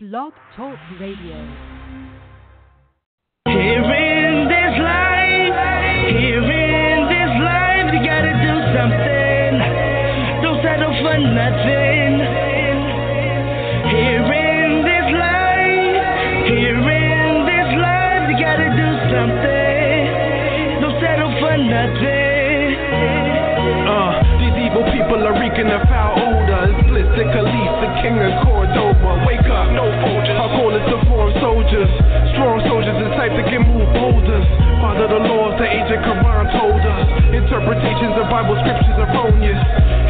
Blog Talk Radio. Here in this life, here in this life, you gotta do something. Don't settle for nothing. Here in this life, here in this life, you gotta do something. Don't settle for nothing. Uh, these evil people are reeking a foul the king of Cordoba. Wake up, no Folgers. Our goal is to form soldiers. Strong soldiers, the type that can move boulders. Father the laws, the ancient Quran told us. Interpretations of Bible scriptures erroneous.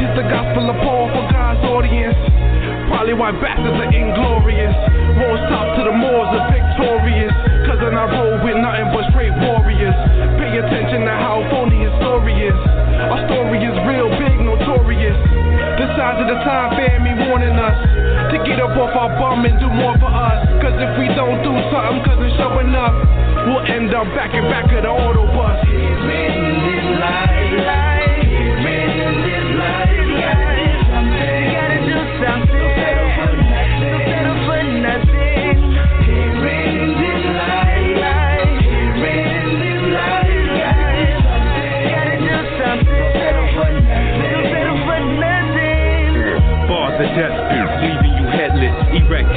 It's the gospel of Paul for God's audience. Probably why bastards are inglorious. Wars top to the Moors are victorious. Cause in our road with nothing but straight warriors. Pay attention to how phony his story is. Our story is real big, notorious. The signs of the time, family warning us to get up off our bum and do more for us. Cause if we don't do something, cause it's showing up, we'll end up back and back of the auto bus. Bars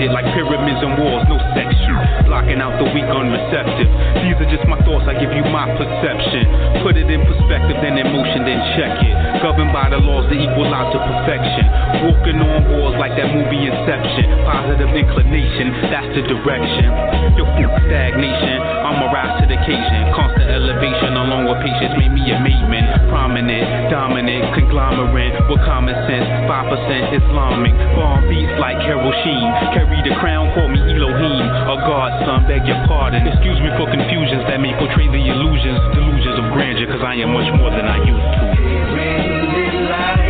like pyramids and walls, no section, blocking out the weak, unreceptive. These are just my thoughts, I give you my perception. Put it in perspective, then in motion, then check it. Governed by the laws that equal out to perfection. Walking on walls like that movie Inception. Positive inclination, that's the direction. Your stagnation, I'ma rise to the occasion. Constant elevation along with patience made me a maidman. Prominent, dominant, conglomerate with common sense. 5% Islamic. Bomb beats like Hiroshima. Carry the crown, call me Elohim. A godson, beg your pardon. Excuse me for confusions that may portray the illusions, delusions of grandeur, cause I am much more than I used to.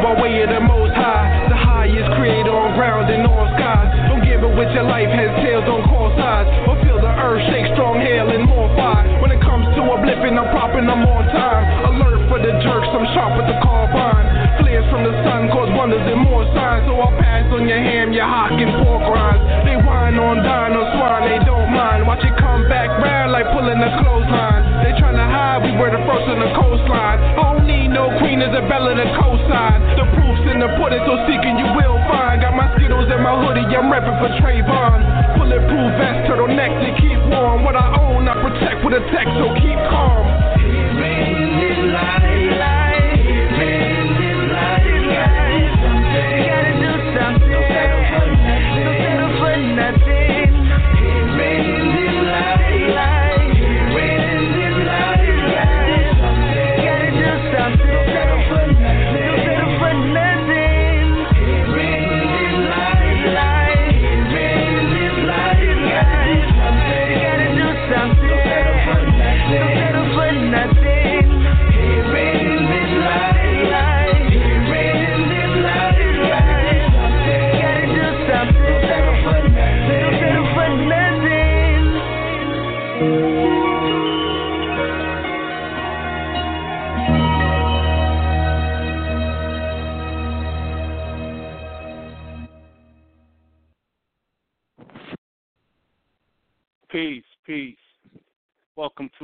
By way of the Most High, the highest creator on ground and on skies. Don't give it with your life, heads, tails, don't call sides. Or feel the earth shake, strong hail and more fire. When it comes to uplifting, I'm propping, I'm on time. Alert for the jerks, I'm sharp with the carbine. Flares from the sun cause wonders and more signs. So I'll pass on your ham, your hock and pork rinds. They whine on dine on swine, they don't mind. Watch it come back round like pulling a clothesline. They tryna hide, we were the first on the coastline. I don't need no Queen Isabella to co-sign. The coastline The proof's in the pudding, so seeking you will find. Got my Skittles in my hoodie, I'm reppin' for Trayvon. Bulletproof vest, turtleneck to keep warm. What I own, I protect with a tech, so keep calm.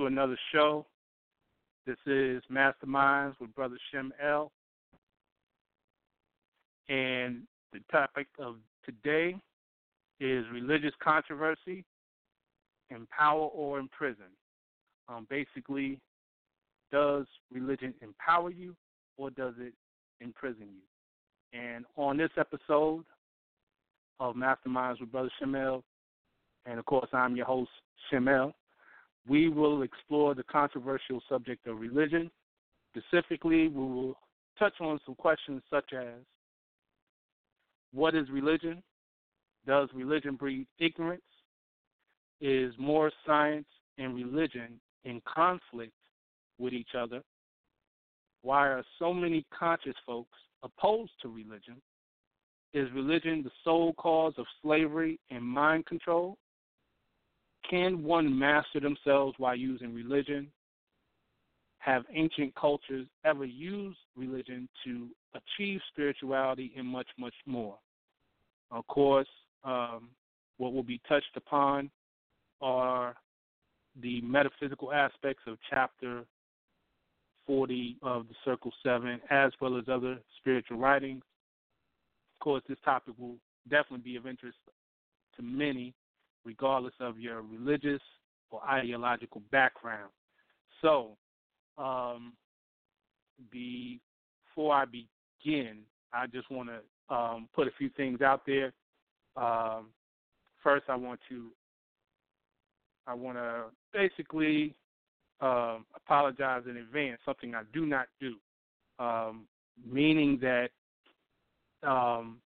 Another show. This is Masterminds with Brother Shem El. And the topic of today is religious controversy in power or in prison. Um, basically, does religion empower you or does it imprison you? And on this episode of Masterminds with Brother Shem El, and of course I'm your host, Shem El, we will explore the controversial subject of religion. Specifically, we will touch on some questions such as what is religion? Does religion breed ignorance? Is Moorish Science and religion in conflict with each other? Why are so many conscious folks opposed to religion? Is religion the sole cause of slavery and mind control? Can one master themselves while using religion? Have ancient cultures ever used religion to achieve spirituality and much, much more? Of course, um, what will be touched upon are the metaphysical aspects of chapter 40 of the Circle 7, as well as other spiritual writings. Of course, this topic will definitely be of interest to many, regardless of your religious or ideological background. So, um, before I begin, I just want to um, put a few things out there. Um, first, I want to I want to basically um, apologize in advance, something I do not do, um, meaning that um,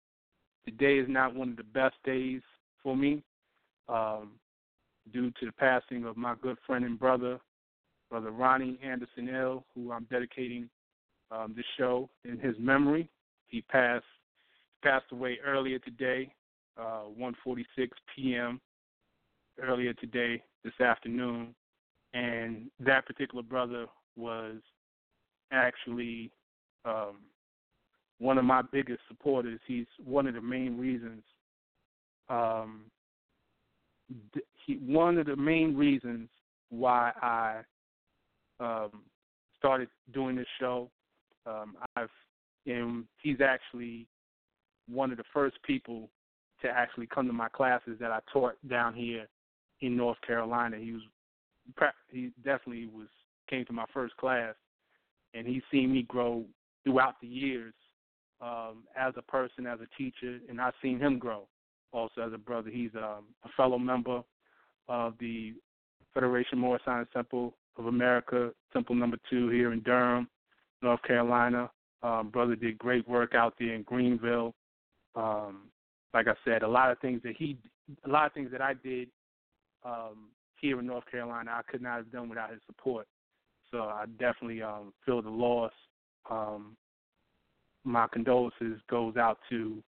today is not one of the best days for me um, due to the passing of my good friend and brother, Brother Ronnie Anderson El., who I'm dedicating um, this show in his memory. He passed passed away earlier today, uh, 1:46 p.m. earlier today, this afternoon, and that particular brother was actually um, one of my biggest supporters. He's one of the main reasons. Um, he one of the main reasons why I um, started doing this show. Um, I've and he's actually one of the first people to actually come to my classes that I taught down here in North Carolina. He was he definitely was came to my first class, and he's seen me grow throughout the years um, as a person, as a teacher, and I've seen him grow also as a brother. He's um, a fellow member of the Federation Moorish Science Temple of America, Temple Number Two here in Durham, North Carolina. Um, brother did great work out there in Greenville. Um, like I said, a lot of things that he, a lot of things that I did um, here in North Carolina, I could not have done without his support. So I definitely um, feel the loss. Um, my condolences goes out to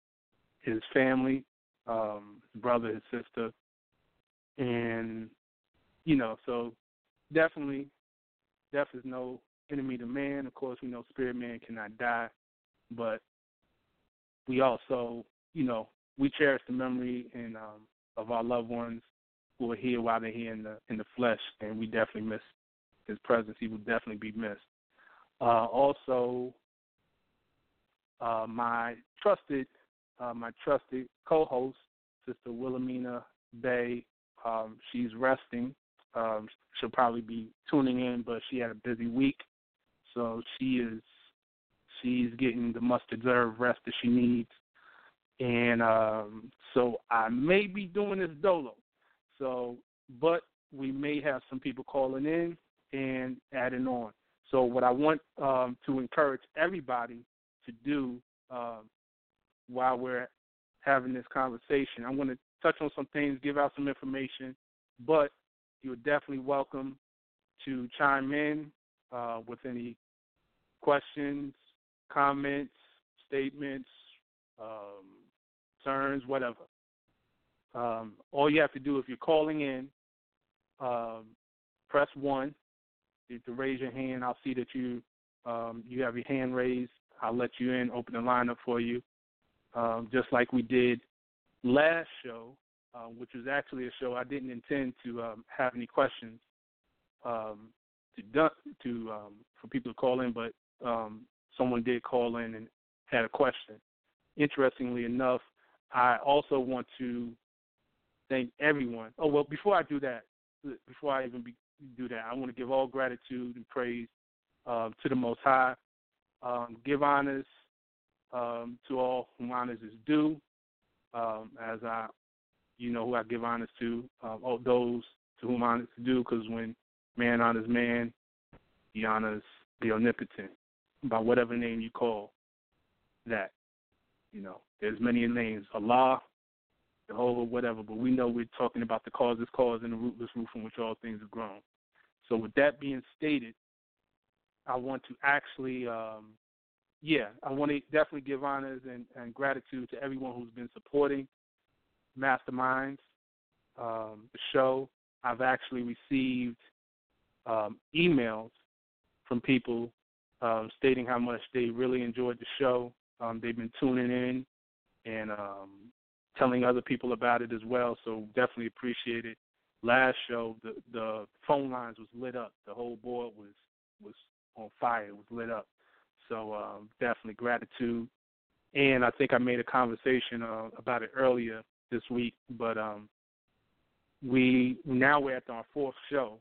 his family, um, his brother, his sister, and you know, so definitely, death is no enemy to man. Of course, we know spirit man cannot die, but we also, you know, we cherish the memory and um, of our loved ones who are here while they're here in the in the flesh, and we definitely miss his presence. He will definitely be missed. Uh, also, uh, my trusted uh, my trusted co-host, Sister Wilhelmina Bey, um, she's resting. Um, she'll probably be tuning in, but she had a busy week, so she is she's getting the must deserved rest that she needs. And um, so I may be doing this dolo. So, but we may have some people calling in and adding on. So, what I want um, to encourage everybody to do um, while we're having this conversation, I'm going to touch on some things, give out some information, but you're definitely welcome to chime in uh, with any questions, comments, statements, um, concerns, whatever. Um, all you have to do if you're calling in, um, press one. You to raise your hand. I'll see that you um, you have your hand raised. I'll let you in, open the line up for you, um, just like we did last show, uh, which was actually a show I didn't intend to um, have any questions um, to to um, for people to call in, but um, someone did call in and had a question. Interestingly enough, I also want to thank everyone. Oh well, before I do that, before I even be, do that, I want to give all gratitude and praise uh, to the Most High. Um, give honors um, to all whom honors is due. Um, as I, you know, who I give honors to, um, all those to whom honors is due, because when man honors man, he honors the omnipotent by whatever name you call that. You know, there's many names. Allah, Jehovah, whatever, but we know we're talking about the causeless cause and the rootless root from which all things have grown. So with that being stated, I want to actually um, yeah, I want to definitely give honors and, and gratitude to everyone who's been supporting Masterminds, um, the show. I've actually received um, emails from people um, stating how much they really enjoyed the show. Um, they've been tuning in and um, telling other people about it as well. So definitely appreciate it. Last show, the the phone lines was lit up. The whole board was was on fire. It was lit up. So um, definitely gratitude. And I think I made a conversation uh, about it earlier this week, but um, we now we're at our fourth show.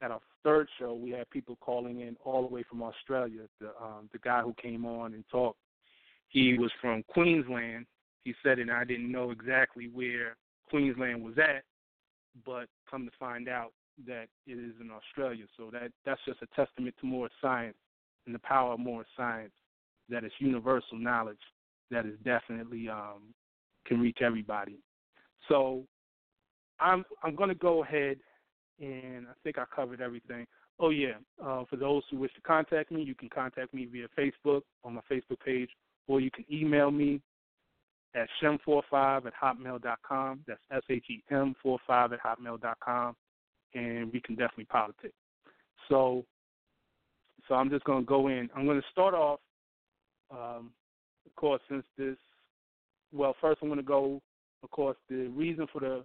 At our third show, we had people calling in all the way from Australia. The um, the guy who came on and talked, he was from Queensland. He said, and I didn't know exactly where Queensland was at, but come to find out that it is in Australia. So that that's just a testament to more science and the power of more science. That is universal knowledge that is definitely um, can reach everybody. So I'm I'm going to go ahead and I think I covered everything. Oh yeah, uh, for those who wish to contact me, you can contact me via Facebook on my Facebook page, or you can email me at shem45 at hotmail.com. That's S H E M 45 at hotmail.com, and we can definitely politic. So, so I'm just going to go in. I'm going to start off, um, of course, since this. Well, first I'm going to go. Of course, the reason for the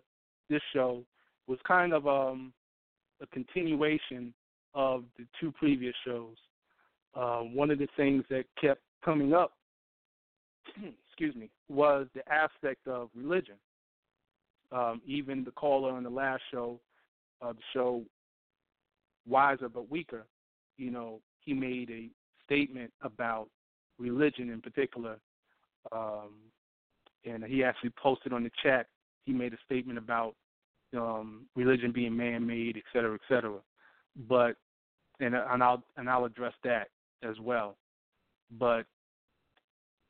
this show was kind of um, a continuation of the two previous shows. Uh, one of the things that kept coming up, excuse me, was the aspect of religion. Um, even the caller on the last show, uh, the show Wiser but Weaker, you know, he made a statement about religion in particular. Um, and he actually posted on the chat he made a statement about um, religion being man-made, et cetera, et cetera. But and and I'll and I'll address that as well. But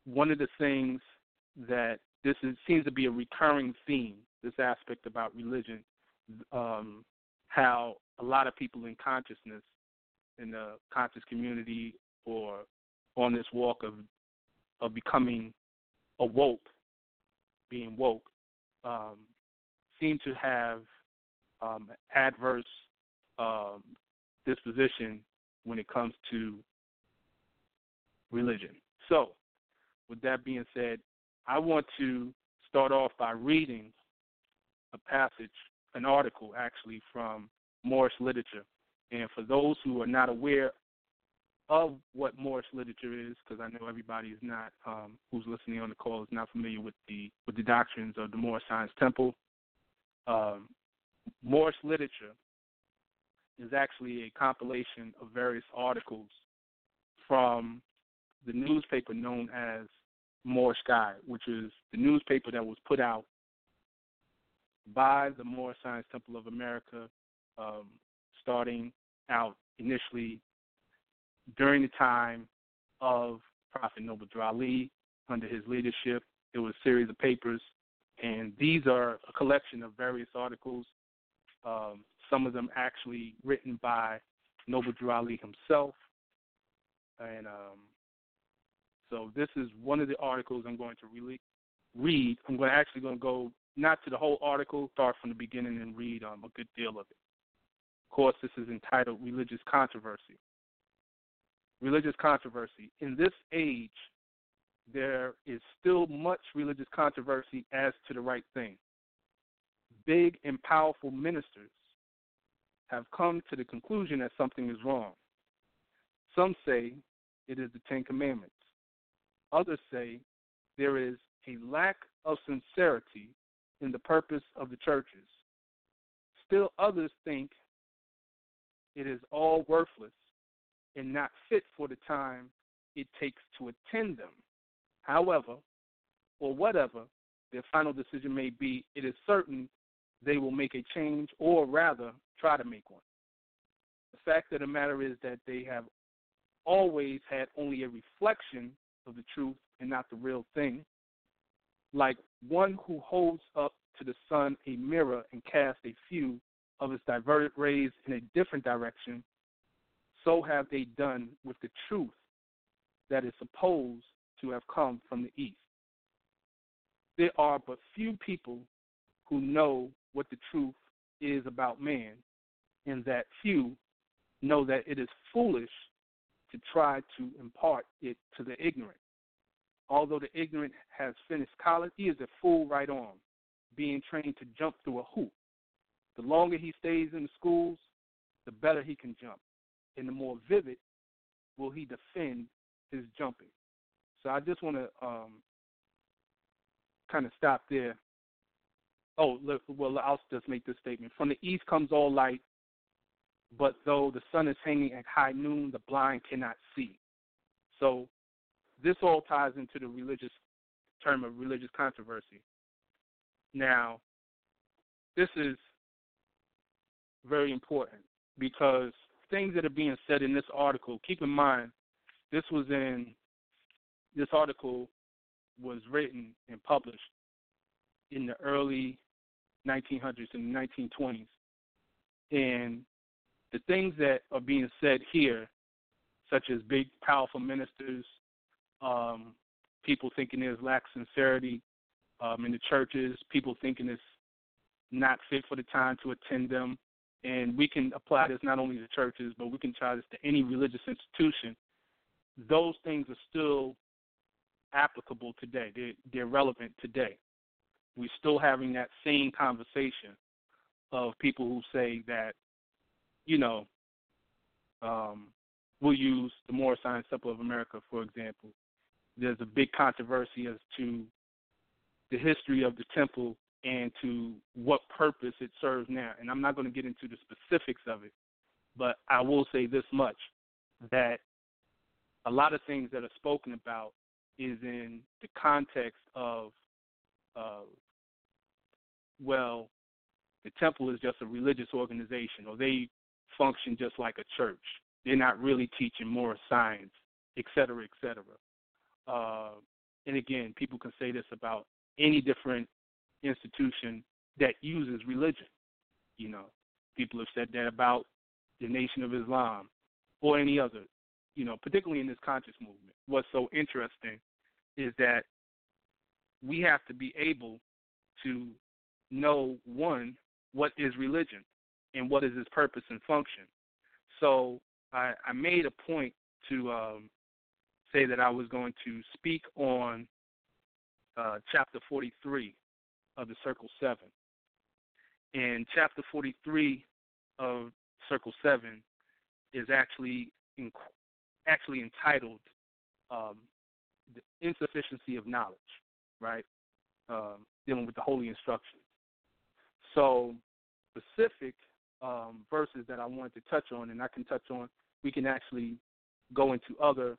one of the things that this is, seems to be a recurring theme, this aspect about religion, um, how a lot of people in consciousness, in the conscious community, or on this walk of of becoming awoke, being woke, um, seem to have um, adverse um, disposition when it comes to religion. So, with that being said, I want to start off by reading a passage, an article actually from Moorish literature. And for those who are not aware of what Moorish literature is, because I know everybody is not um, who's listening on the call is not familiar with the with the doctrines of the Moorish Science Temple. Um, Moorish literature is actually a compilation of various articles from the newspaper known as Moorish Guide, which is the newspaper that was put out by the Moorish Science Temple of America, um, starting out initially during the time of Prophet Noble Drew under his leadership. It was a series of papers, and these are a collection of various articles. Um, some of them actually written by Noble Drew himself, and um, so this is one of the articles I'm going to really read. I'm going to actually going to go not to the whole article, start from the beginning and read um, a good deal of it. Of course, this is entitled "Religious Controversy." religious controversy. In this age, there is still much religious controversy as to the right thing. Big and powerful ministers have come to the conclusion that something is wrong. Some say it is the Ten Commandments. Others say there is a lack of sincerity in the purpose of the churches. Still others think it is all worthless and not fit for the time it takes to attend them. However, or whatever their final decision may be, it is certain they will make a change or rather try to make one. The fact of the matter is that they have always had only a reflection of the truth and not the real thing. Like one who holds up to the sun a mirror and casts a few of its diverted rays in a different direction so have they done with the truth that is supposed to have come from the East. There are but few people who know what the truth is about man, and that few know that it is foolish to try to impart it to the ignorant. Although the ignorant has finished college, he is a fool right on, being trained to jump through a hoop. The longer he stays in the schools, the better he can jump, and the more vivid will he defend his jumping. So I just want to um, kind of stop there. Oh, well, I'll just make this statement. From the east comes all light, but though the sun is hanging at high noon, the blind cannot see. So this all ties into the religious term of religious controversy. Now, this is very important because things that are being said in this article, keep in mind, this was in, this article was written and published in the early 1900s and 1920s. And the things that are being said here, such as big, powerful ministers, um, people thinking there's lack of sincerity um, in the churches, people thinking it's not fit for the time to attend them. And we can apply this not only to churches, but we can apply this to any religious institution. Those things are still applicable today. They're, they're relevant today. We're still having that same conversation of people who say that, you know, um, we'll use the Moorish Science Temple of America, for example. There's a big controversy as to the history of the temple and to what purpose it serves now. And I'm not going to get into the specifics of it, but I will say this much that a lot of things that are spoken about is in the context of, uh, well, the temple is just a religious organization, or they function just like a church. They're not really teaching more science, et cetera, et cetera. Uh, and again, people can say this about any different institution that uses religion. You know, people have said that about the Nation of Islam or any other, you know, particularly in this conscious movement. What's so interesting is that we have to be able to know one, what is religion and what is its purpose and function. So I, I made a point to um, say that I was going to speak on uh, chapter 43 of the Circle 7. And chapter 43 of Circle 7 is actually in, actually entitled um, The Insufficiency of Knowledge, right? Um, dealing with the holy instructions. So, specific um, verses that I wanted to touch on, and I can touch on, we can actually go into other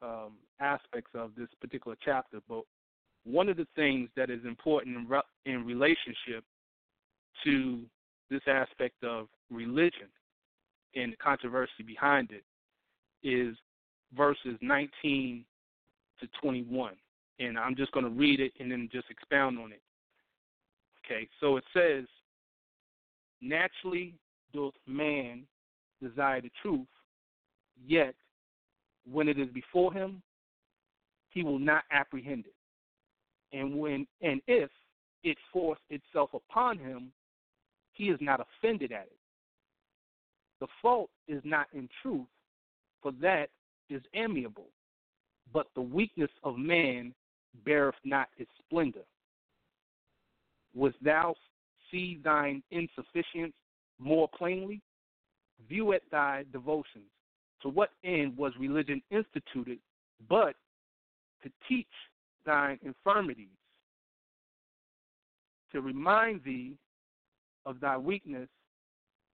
um, aspects of this particular chapter, but one of the things that is important in, re- in relationship to this aspect of religion and the controversy behind it is verses 19 to 21. And I'm just going to read it and then just expound on it. Okay, so it says, Naturally doth man desire the truth, yet when it is before him, he will not apprehend it and when and if it force itself upon him, he is not offended at it. The fault is not in truth, for that is amiable, but the weakness of man beareth not its splendor. Wouldst thou see thine insufficiency more plainly? View at thy devotions. To what end was religion instituted but to teach thine infirmities, to remind thee of thy weakness,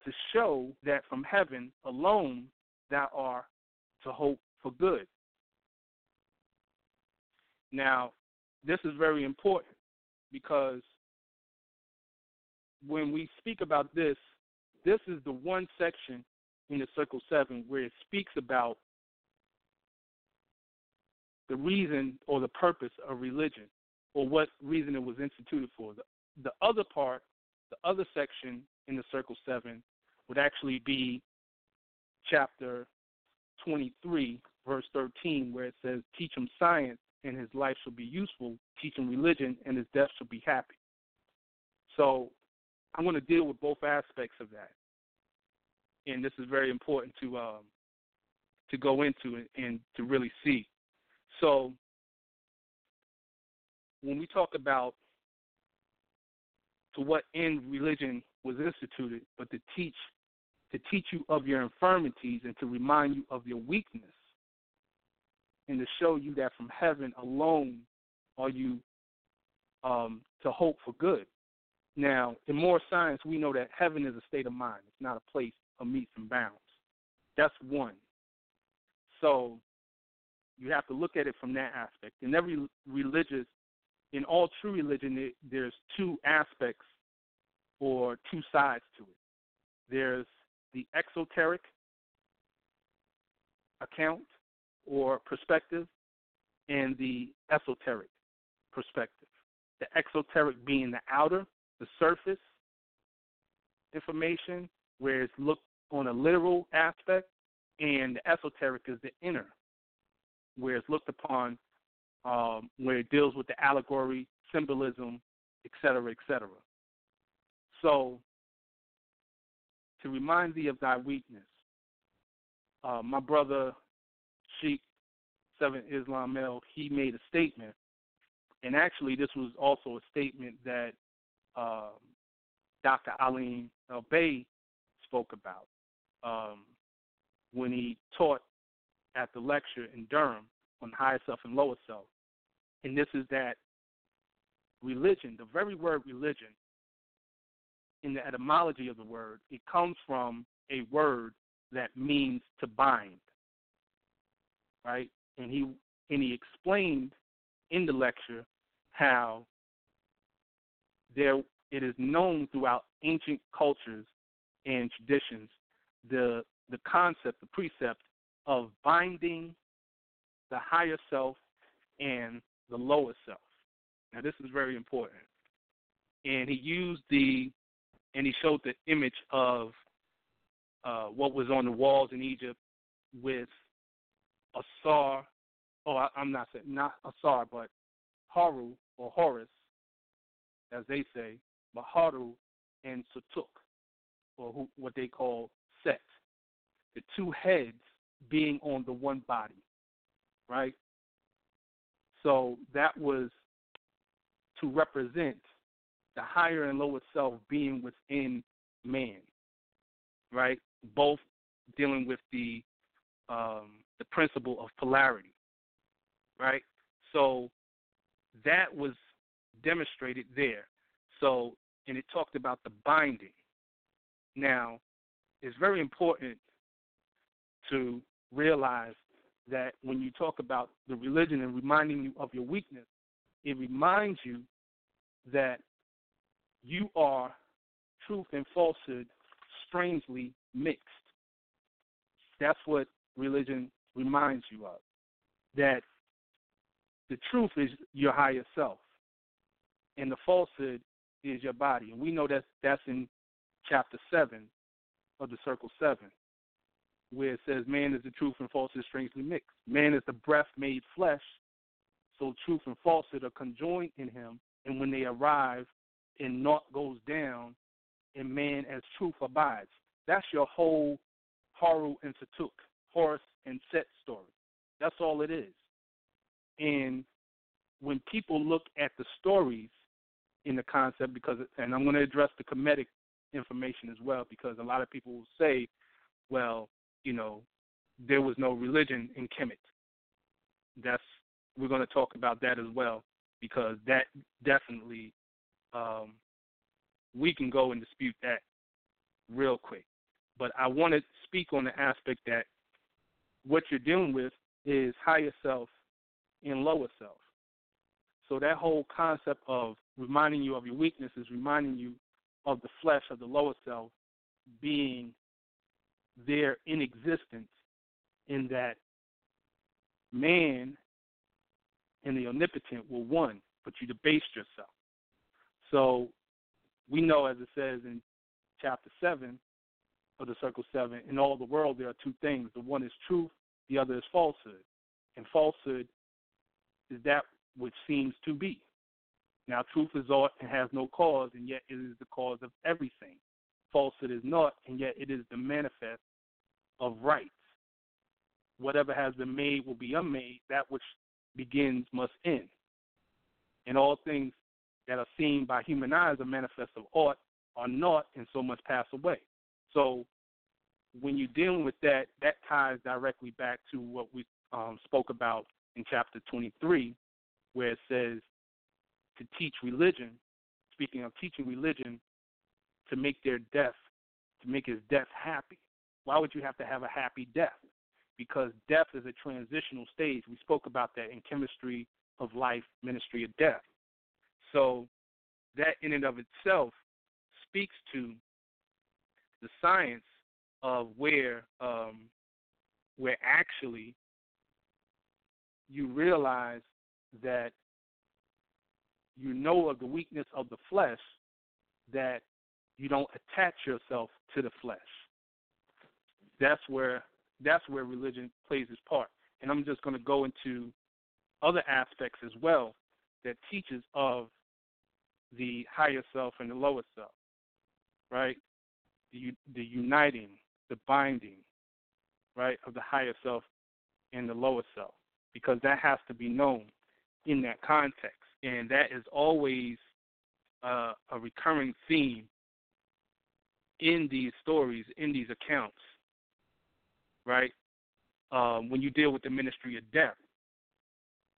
to show that from heaven alone thou art to hope for good. Now, this is very important because when we speak about this, this is the one section in the Circle 7 where it speaks about the reason or the purpose of religion or what reason it was instituted for. The, the other part, the other section in the Circle 7 would actually be chapter 23 verse 13, where it says, Teach him science, and his life shall be useful. Teach him religion, and his death shall be happy. So I'm going to deal with both aspects of that. And this is very important to um, to go into and, and to really see. So when we talk about to what end religion was instituted, but to teach to teach you of your infirmities and to remind you of your weakness, and to show you that from heaven alone are you um, to hope for good. Now, in more science, we know that heaven is a state of mind. It's not a place of metes and bounds. That's one. So you have to look at it from that aspect. In every religious, in all true religion, there's two aspects or two sides to it. There's the exoteric account or perspective and the esoteric perspective. The exoteric being the outer, the surface information, where it's looked on a literal aspect, and the esoteric is the inner, where it's looked upon, um, where it deals with the allegory, symbolism, etc., etc. So, to remind thee of thy weakness, uh, my brother Sheikh Seven Islam he made a statement, and actually this was also a statement that um, Dr. Alim El Bey spoke about um, when he taught at the lecture in Durham on higher self and lower self. And this is that religion, the very word religion, in the etymology of the word, it comes from a word that means to bind. Right? And he and he explained in the lecture how there it is known throughout ancient cultures and traditions the the concept, the precept of binding the higher self and the lower self. Now this is very important. And he used the and he showed the image of uh, what was on the walls in Egypt with Asar. Oh, I, I'm not saying not Asar, but Haru or Horus, as they say, but Haru and Sutekh, or who, what they call Set. The two heads being on the one body, right? So that was to represent the higher and lower self being within man, right? Both dealing with the um, the principle of polarity, right? So that was demonstrated there. So, and it talked about the binding. Now, it's very important to realize that when you talk about the religion and reminding you of your weakness, it reminds you that you are truth and falsehood strangely mixed. That's what religion reminds you of. That the truth is your higher self, and the falsehood is your body. And we know that that's in chapter 7 of the Circle 7, where it says, Man is the truth and falsehood strangely mixed. Man is the breath made flesh, so truth and falsehood are conjoined in him, and when they arrive, and naught goes down, and man as truth abides. That's your whole Haru and Sutekh, Horus and Set story. That's all it is. And when people look at the stories in the concept, because and I'm going to address the Kemetic information as well, because a lot of people will say, well, you know, there was no religion in Kemet. That's we're going to talk about that as well, because that definitely um, we can go and dispute that real quick. But I want to speak on the aspect that what you're dealing with is higher self and lower self. So that whole concept of reminding you of your weakness is reminding you of the flesh of the lower self being there in existence in that man and the omnipotent were one, but you debased yourself. So we know, as it says in chapter 7 of the Circle 7, in all the world there are two things. The one is truth, the other is falsehood. And falsehood is that which seems to be. Now, truth is aught and has no cause, and yet it is the cause of everything. Falsehood is not, and yet it is the manifest of rights. Whatever has been made will be unmade. That which begins must end. And all things that are seen by human eyes are manifest of aught, are not, and so must pass away. So when you're dealing with that, that ties directly back to what we um, spoke about in chapter 23, where it says to teach religion, speaking of teaching religion, to make their death, to make his death happy. Why would you have to have a happy death? Because death is a transitional stage. We spoke about that in chemistry of life, ministry of death. So that in and of itself speaks to the science of where um, where actually you realize that you know of the weakness of the flesh that you don't attach yourself to the flesh. That's where that's where religion plays its part. And I'm just going to go into other aspects as well that teaches of the higher self and the lower self, right? The the uniting, the binding, right, of the higher self and the lower self, because that has to be known in that context and that is always uh, a recurring theme in these stories, in these accounts, right? Um, when you deal with the ministry of death,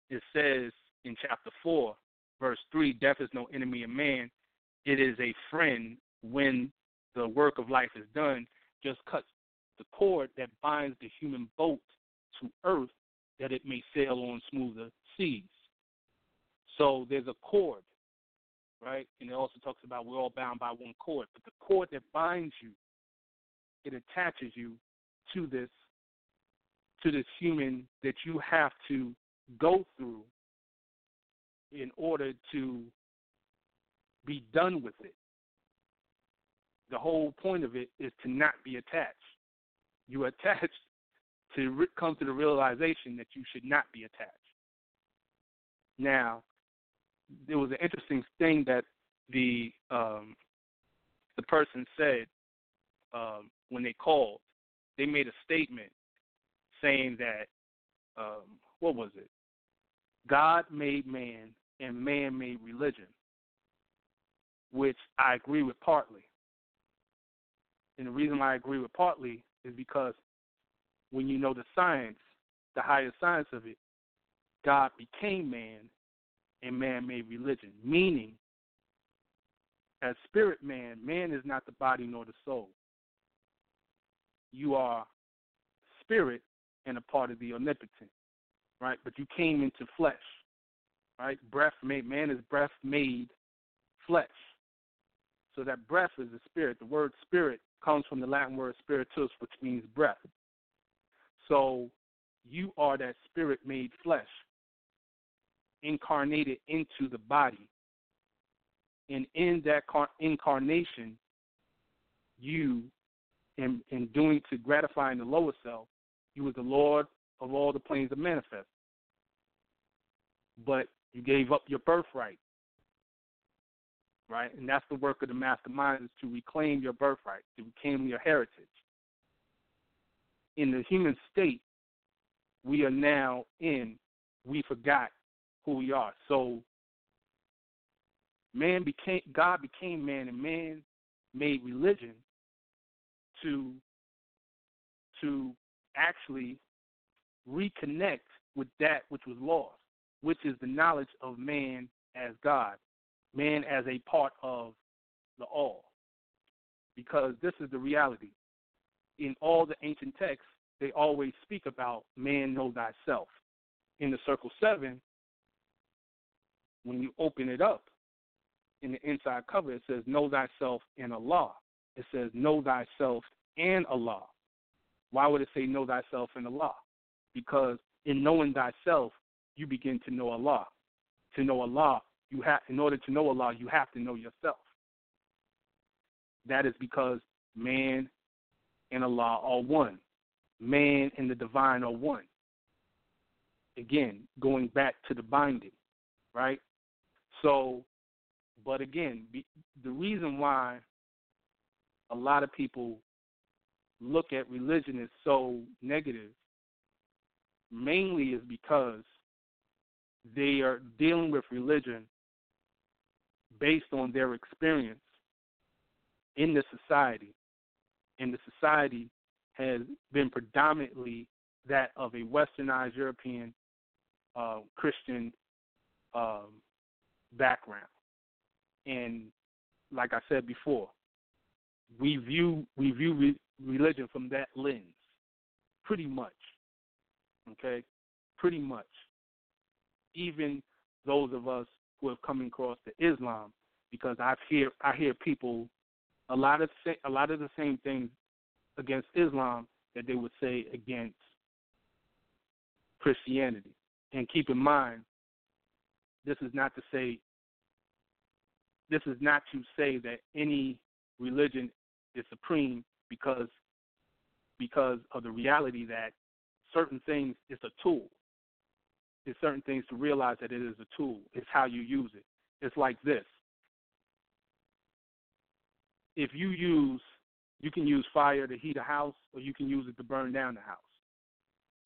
it says in chapter 4, verse 3 Death is no enemy of man, it is a friend when the work of life is done, just cuts the cord that binds the human boat to earth that it may sail on smoother seas. So there's a cord, right? And it also talks about we're all bound by one cord. But the cord that binds you, it attaches you to this to this human that you have to go through in order to be done with it. The whole point of it is to not be attached. You attach to come to the realization that you should not be attached. Now, there was an interesting thing that the um, the person said um, when they called. They made a statement saying that um, what was it? God made man and man made religion, which I agree with partly. And the reason I agree with partly is because when you know the science, the higher science of it, God became man and man made religion, meaning, as spirit man, man is not the body nor the soul. You are spirit and a part of the omnipotent, right? But you came into flesh, right? Breath made, man is breath made flesh. So that breath is the spirit. The word spirit comes from the Latin word spiritus, which means breath. So you are that spirit made flesh incarnated into the body. And in that car- incarnation, you, in, in doing to gratifying the lower self, you was the Lord of all the planes of manifest. But you gave up your birthright. Right? And that's the work of the mastermind is to reclaim your birthright, to reclaim your heritage. In the human state, we are now in, we forgot who we are. So man became God became man and man made religion to to actually reconnect with that which was lost, which is the knowledge of man as God, man as a part of the all. Because this is the reality. In all the ancient texts, they always speak about man know thyself. In the circle seven, when you open it up in the inside cover, it says, Know thyself in Allah. It says, Know thyself and Allah. Why would it say, Know thyself and Allah? Because in knowing thyself, you begin to know Allah. To know Allah, you have in order to know Allah, you have to know yourself. That is because man and Allah are one. man and the divine are one. Again, going back to the binding, right? So, but again, be, the reason why a lot of people look at religion as so negative mainly is because they are dealing with religion based on their experience in the society. And the society has been predominantly that of a westernized European uh, Christian um, background. And like I said before, we view we view re- religion from that lens, pretty much. Okay, pretty much. Even those of us who have come across to Islam, because I hear I hear people a lot of a lot of the same things against Islam that they would say against Christianity. And keep in mind, this is not to say this is not to say that any religion is supreme because because of the reality that certain things is a tool. It's certain things to realize that it is a tool. It's how you use it. It's like this. If you use you can use fire to heat a house or you can use it to burn down the house.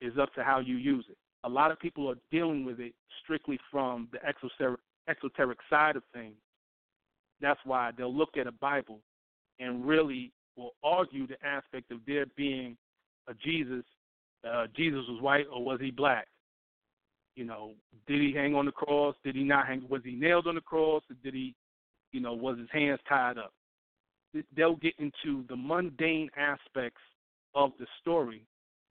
It's up to how you use it. A lot of people are dealing with it strictly from the exoteric, exoteric side of things. That's why they'll look at a Bible and really will argue the aspect of there being a Jesus. Uh, Jesus was white or was he black? You know, did he hang on the cross? Did he not hang? Was he nailed on the cross? Did he, you know, was his hands tied up? They'll get into the mundane aspects of the story,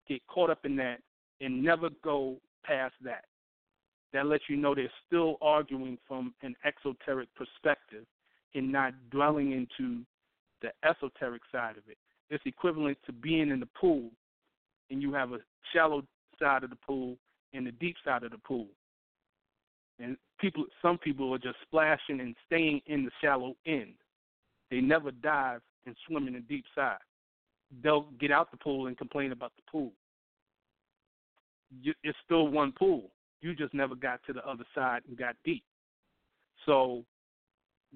get caught up in that, and never go past that. That lets you know they're still arguing from an exoteric perspective and not dwelling into the esoteric side of it. It's equivalent to being in the pool and you have a shallow side of the pool and the deep side of the pool. And people some people are just splashing and staying in the shallow end. They never dive and swim in the deep side. They'll get out the pool and complain about the pool. It's still one pool. You just never got to the other side and got deep. So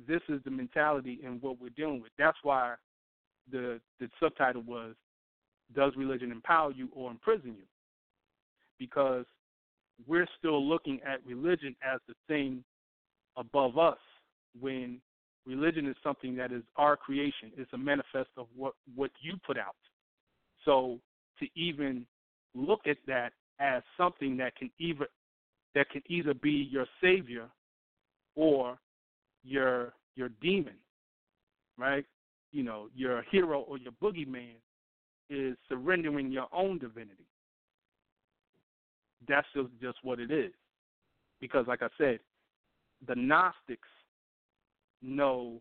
this is the mentality and what we're dealing with. That's why the the subtitle was Does religion empower you or imprison you? Because we're still looking at religion as the thing above us when religion is something that is our creation. It's a manifest of what, what you put out. So to even look at that as something that can either that can either be your savior or your your demon, right? You know, your hero or your boogeyman is surrendering your own divinity. That's just, just what it is. Because like I said, the Gnostics know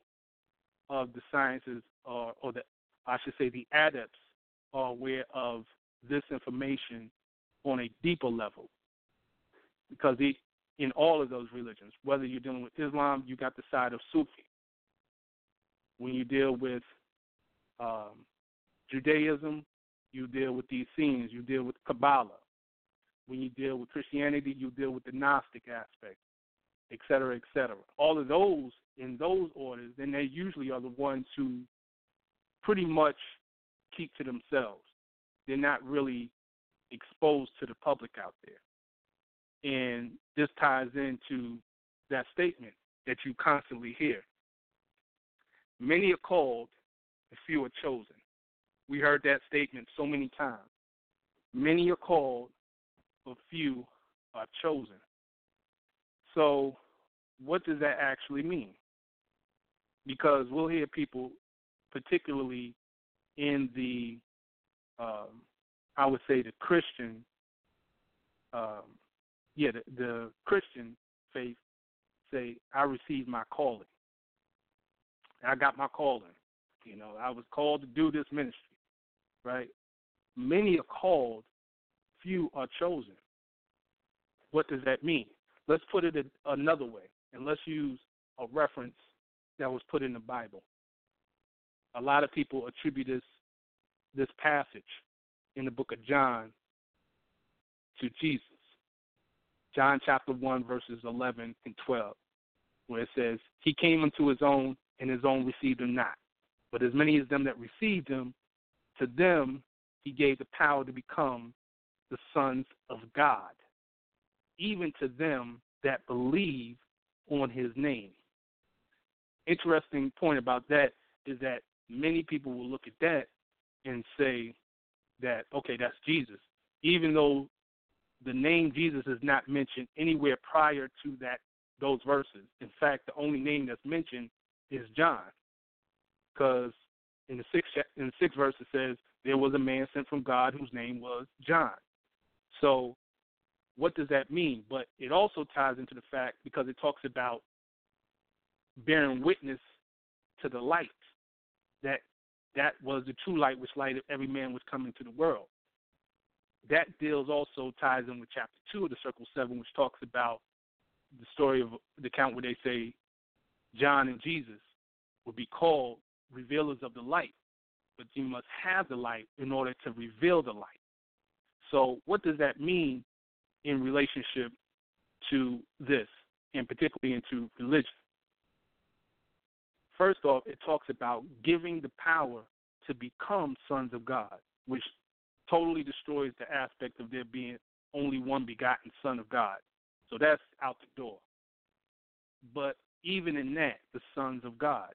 of the sciences or, or the I should say the adepts are aware of this information on a deeper level. Because the, in all of those religions. Whether you're dealing with Islam, you got the side of Sufi. When you deal with um, Judaism, you deal with the Essenes, you deal with Kabbalah. When you deal with Christianity, you deal with the Gnostic aspect, et cetera, et cetera. All of those in those orders, then they usually are the ones who pretty much keep to themselves. They're not really exposed to the public out there. And this ties into that statement that you constantly hear. Many are called, and few are chosen. We heard that statement so many times. Many are called, but few are chosen. So, what does that actually mean? Because we'll hear people, particularly in the, um, I would say, the Christian um, yeah, the, the Christian faith say, I received my calling. I got my calling. You know, I was called to do this ministry, right? Many are called, few are chosen. What does that mean? Let's put it another way, and let's use a reference that was put in the Bible. A lot of people attribute this this passage in the book of John to Jesus. John chapter 1, verses 11 and 12, where it says, He came unto his own, and his own received him not. But as many as them that received him, to them he gave the power to become the sons of God, even to them that believe on his name. Interesting point about that is that many people will look at that and say that, okay, that's Jesus, even though the name Jesus is not mentioned anywhere prior to that those verses. In fact, the only name that's mentioned is John, because in the sixth in the sixth verse it says there was a man sent from God whose name was John. So, what does that mean? But it also ties into the fact because it talks about bearing witness to the light that that was the true light which lighted every man was coming to the world. That deals also ties in with chapter two of the Circle Seven, which talks about the story of the account where they say John and Jesus would be called revealers of the light, but you must have the light in order to reveal the light. So, what does that mean in relationship to this, and particularly into religion? First off, it talks about giving the power to become sons of God, which totally destroys the aspect of there being only one begotten Son of God. So that's out the door. But even in that, the sons of God,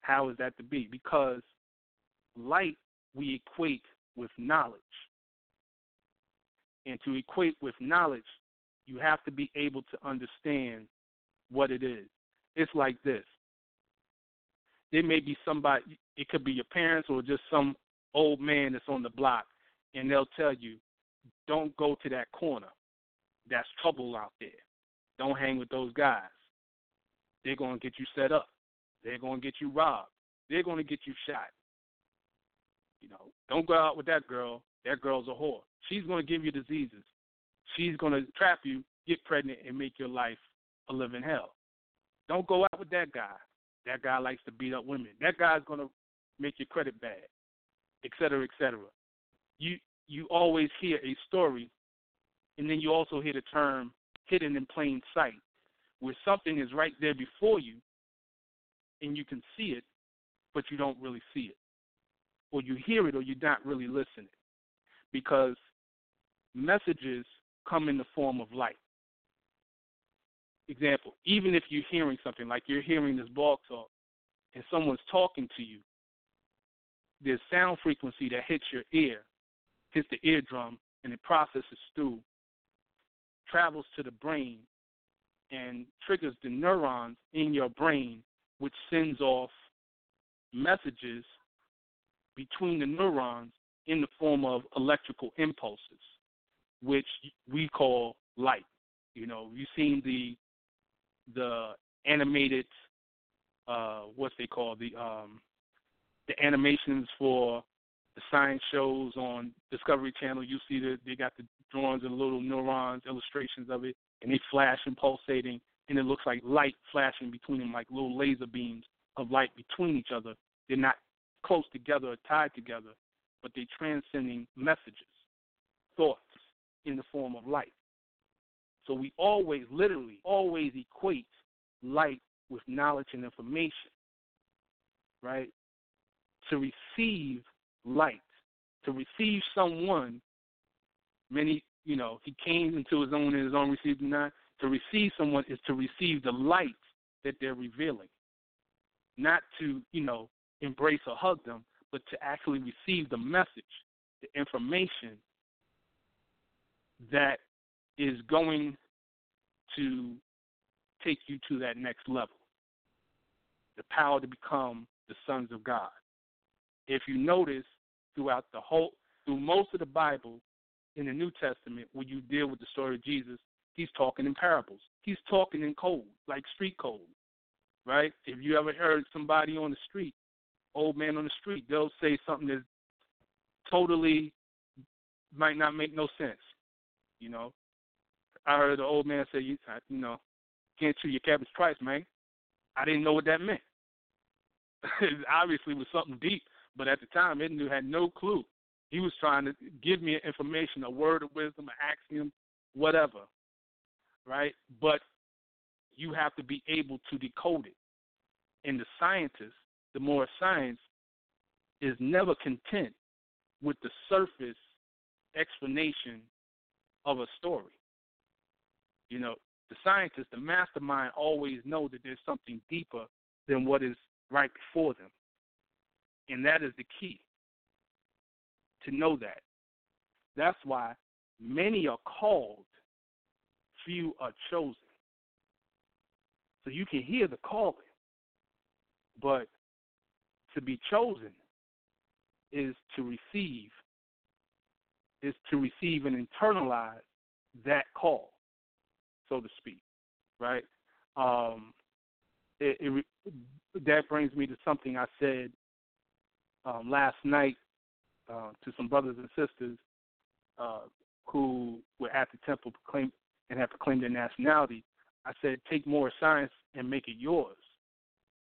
how is that to be? Because light we equate with knowledge. And to equate with knowledge, you have to be able to understand what it is. It's like this there may be somebody, it could be your parents or just some old man that's on the block, and they'll tell you, don't go to that corner. That's trouble out there. Don't hang with those guys. They're going to get you set up. They're going to get you robbed. They're going to get you shot. You know, don't go out with that girl. That girl's a whore. She's going to give you diseases. She's going to trap you, get pregnant, and make your life a living hell. Don't go out with that guy. That guy likes to beat up women. That guy's gonna make your credit bad, et cetera, et cetera. You you always hear a story, and then you also hear the term hidden in plain sight, where something is right there before you, and you can see it, but you don't really see it, or you hear it, or you're not really listening, because messages come in the form of light. Example, even if you're hearing something like you're hearing this blog talk and someone's talking to you, there's sound frequency that hits your ear, hits the eardrum, and it processes through, travels to the brain, and triggers the neurons in your brain, which sends off messages between the neurons in the form of electrical impulses, which we call light. You know, you've seen the the animated uh what's they call the um the animations for the science shows on Discovery Channel. You see that they got the drawings and little neurons, illustrations of it, and they flash and pulsating, and it looks like light flashing between them, like little laser beams of light between each other. They're not close together or tied together, but they're transcending messages, thoughts in the form of light. So we always, literally, always equate light with knowledge and information, right? To receive light, to receive someone, many, you know, he came into his own and his own received him not. To receive someone is to receive the light that they're revealing, not to, you know, embrace or hug them, but to actually receive the message, the information that is going to take you to that next level. The power to become the sons of God. If you notice throughout the whole through most of the Bible in the New Testament, when you deal with the story of Jesus, he's talking in parables. He's talking in code, like street code. Right? If you ever heard somebody on the street, old man on the street, they'll say something that totally might not make no sense. You know, I heard the old man say, you, you know, can't chew your cabbage twice, man. I didn't know what that meant. it obviously was something deep, but at the time, it knew had no clue He was trying to give me information, a word of wisdom, an axiom, whatever, right? But you have to be able to decode it. And the scientist, the more science, is never content with the surface explanation of a story. You know, the scientist, the mastermind, always know that there's something deeper than what is right before them. And that is the key to know that. That's why many are called, few are chosen. So you can hear the calling, but to be chosen is to receive, is to receive and internalize that call, so to speak, right? Um, it, it, that brings me to something I said um, last night uh, to some brothers and sisters uh, who were at the temple proclaim, and have proclaimed their nationality. I said, take Moorish science and make it yours,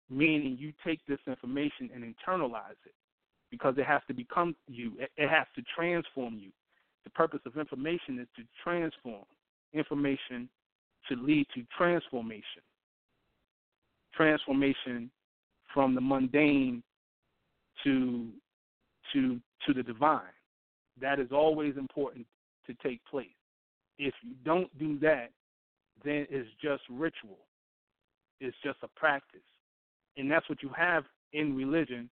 meaning you take this information and internalize it because it has to become you. It, has to transform you. The purpose of information is to transform. Information should lead to transformation. Transformation from the mundane to to to the divine. That is always important to take place. If you don't do that, then it's just ritual. It's just a practice. And that's what you have in religion,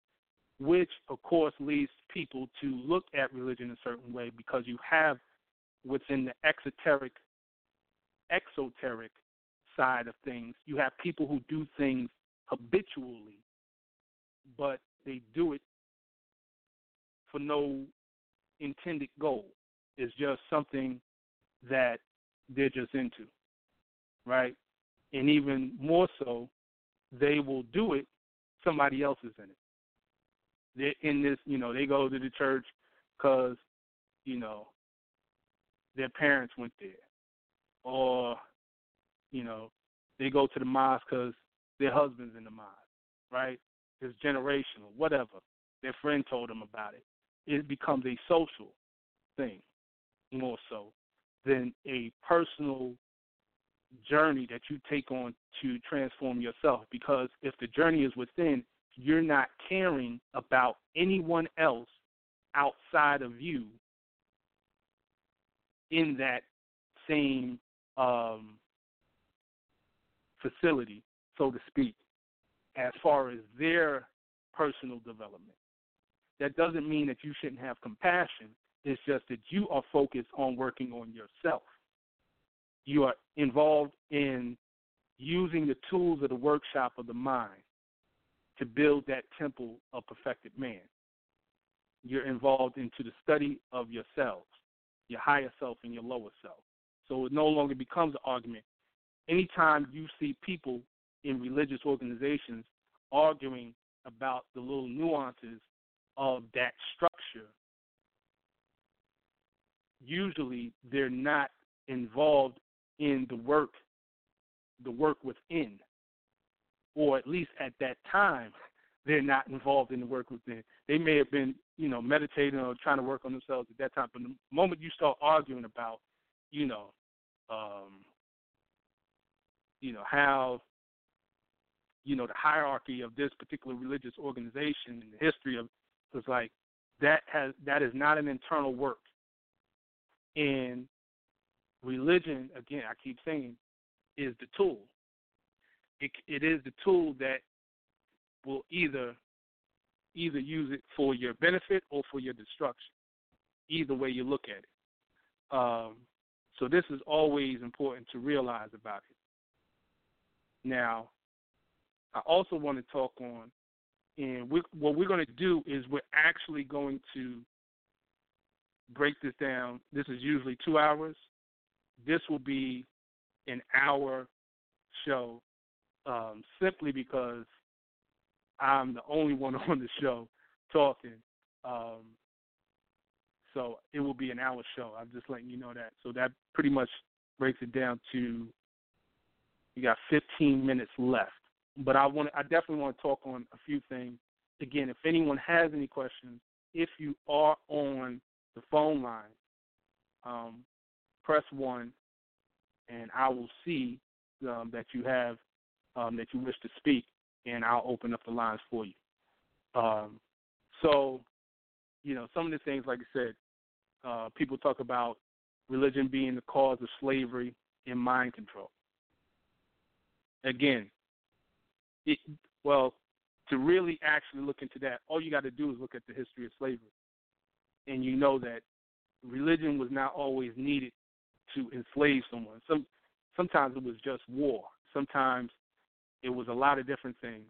which of course leads people to look at religion a certain way because you have within the exoteric exoteric side of things, you have people who do things habitually, but they do it for no intended goal. It's just something that they're just into, right? And even more so, they will do it. Somebody else is in it. They're in this, you know, they go to the church because, you know, their parents went there, or, you know, they go to the mosque because their husband's in the mosque, right? It's generational, whatever. Their friend told them about it it becomes a social thing more so than a personal journey that you take on to transform yourself. Because if the journey is within, you're not caring about anyone else outside of you in that same um, facility, so to speak, as far as their personal development. That doesn't mean that you shouldn't have compassion. It's just that you are focused on working on yourself. You are involved in using the tools of the workshop of the mind to build that temple of perfected man. You're involved into the study of yourselves, your higher self and your lower self. So it no longer becomes an argument. Anytime you see people in religious organizations arguing about the little nuances of that structure, usually they're not involved in the work the work within. Or at least at that time they're not involved in the work within. They may have been, you know, meditating or trying to work on themselves at that time. But the moment you start arguing about, you know, um, you know, how you know the hierarchy of this particular religious organization and the history of it's like that has that is not an internal work. And religion, again, I keep saying, is the tool. It it is the tool that will either either use it for your benefit or for your destruction. Either way you look at it. Um, so this is always important to realize about it. Now, I also want to talk on and we, what we're going to do is we're actually going to break this down. This is usually two hours. This will be an hour show um, simply because I'm the only one on the show talking. Um, so it will be an hour show. I'm just letting you know that. So that pretty much breaks it down to you got 15 minutes left but I want I definitely want to talk on a few things. Again, if anyone has any questions, if you are on the phone line, um, press one, and I will see um, that you have um, that you wish to speak, and I'll open up the lines for you. Um, so, you know, some of the things, like I said, uh, people talk about religion being the cause of slavery and mind control. Again, it, well, to really actually look into that, all you got to do is look at the history of slavery, and you know that religion was not always needed to enslave someone. Some sometimes it was just war. Sometimes it was a lot of different things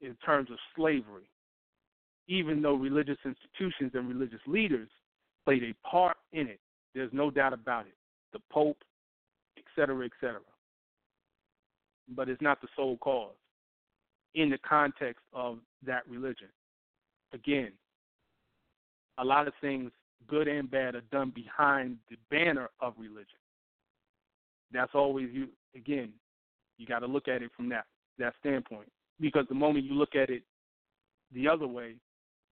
in terms of slavery. Even though religious institutions and religious leaders played a part in it, there's no doubt about it. The Pope, et cetera, et cetera. But it's not the sole cause in the context of that religion. Again, a lot of things, good and bad, are done behind the banner of religion. That's always you. Again, you got to look at it from that that standpoint because the moment you look at it the other way,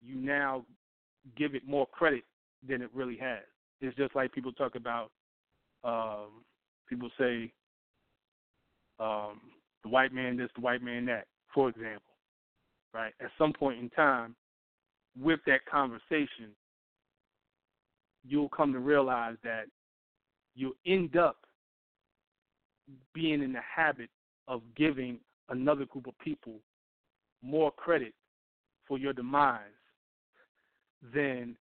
you now give it more credit than it really has. It's just like people talk about. Um, people say um, the white man this, the white man that for example, right? At some point in time, with that conversation, you'll come to realize that you'll end up being in the habit of giving another group of people more credit for your demise than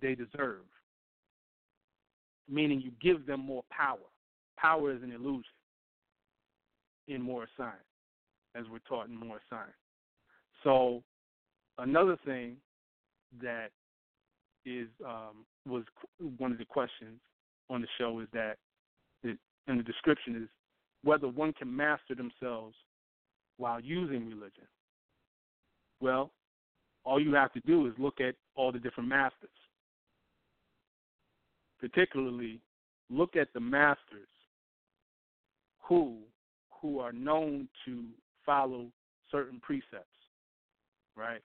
they deserve. Meaning you give them more power. Power is an illusion in Moorish science as we're taught in Moorish science. So another thing that is um, was one of the questions on the show is that in the description is whether one can master themselves while using religion. Well, all you have to do is look at all the different masters. Particularly, look at the masters who who are known to follow certain precepts, right?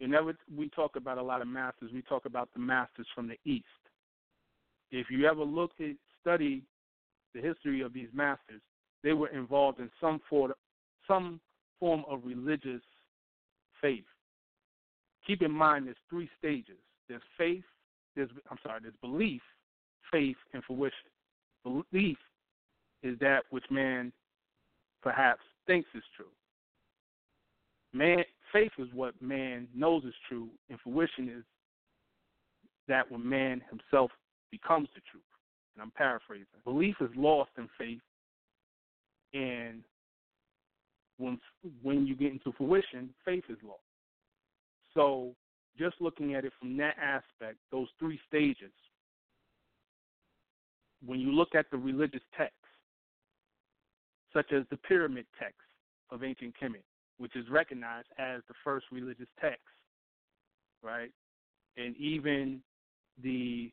Whenever we talk about a lot of masters, we talk about the masters from the East. If you ever look at study the history of these masters, they were involved in some form, some form of religious faith. Keep in mind, there's three stages. There's faith. There's I'm sorry. There's belief, faith, and fruition. Belief is that which man perhaps thinks is true. Man, faith is what man knows is true, and fruition is that when man himself becomes the truth. And I'm paraphrasing. Belief is lost in faith, and when when you get into fruition, faith is lost. So, just looking at it from that aspect, those three stages. When you look at the religious texts, such as the pyramid text, of ancient Kemet, which is recognized as the first religious text, right? And even the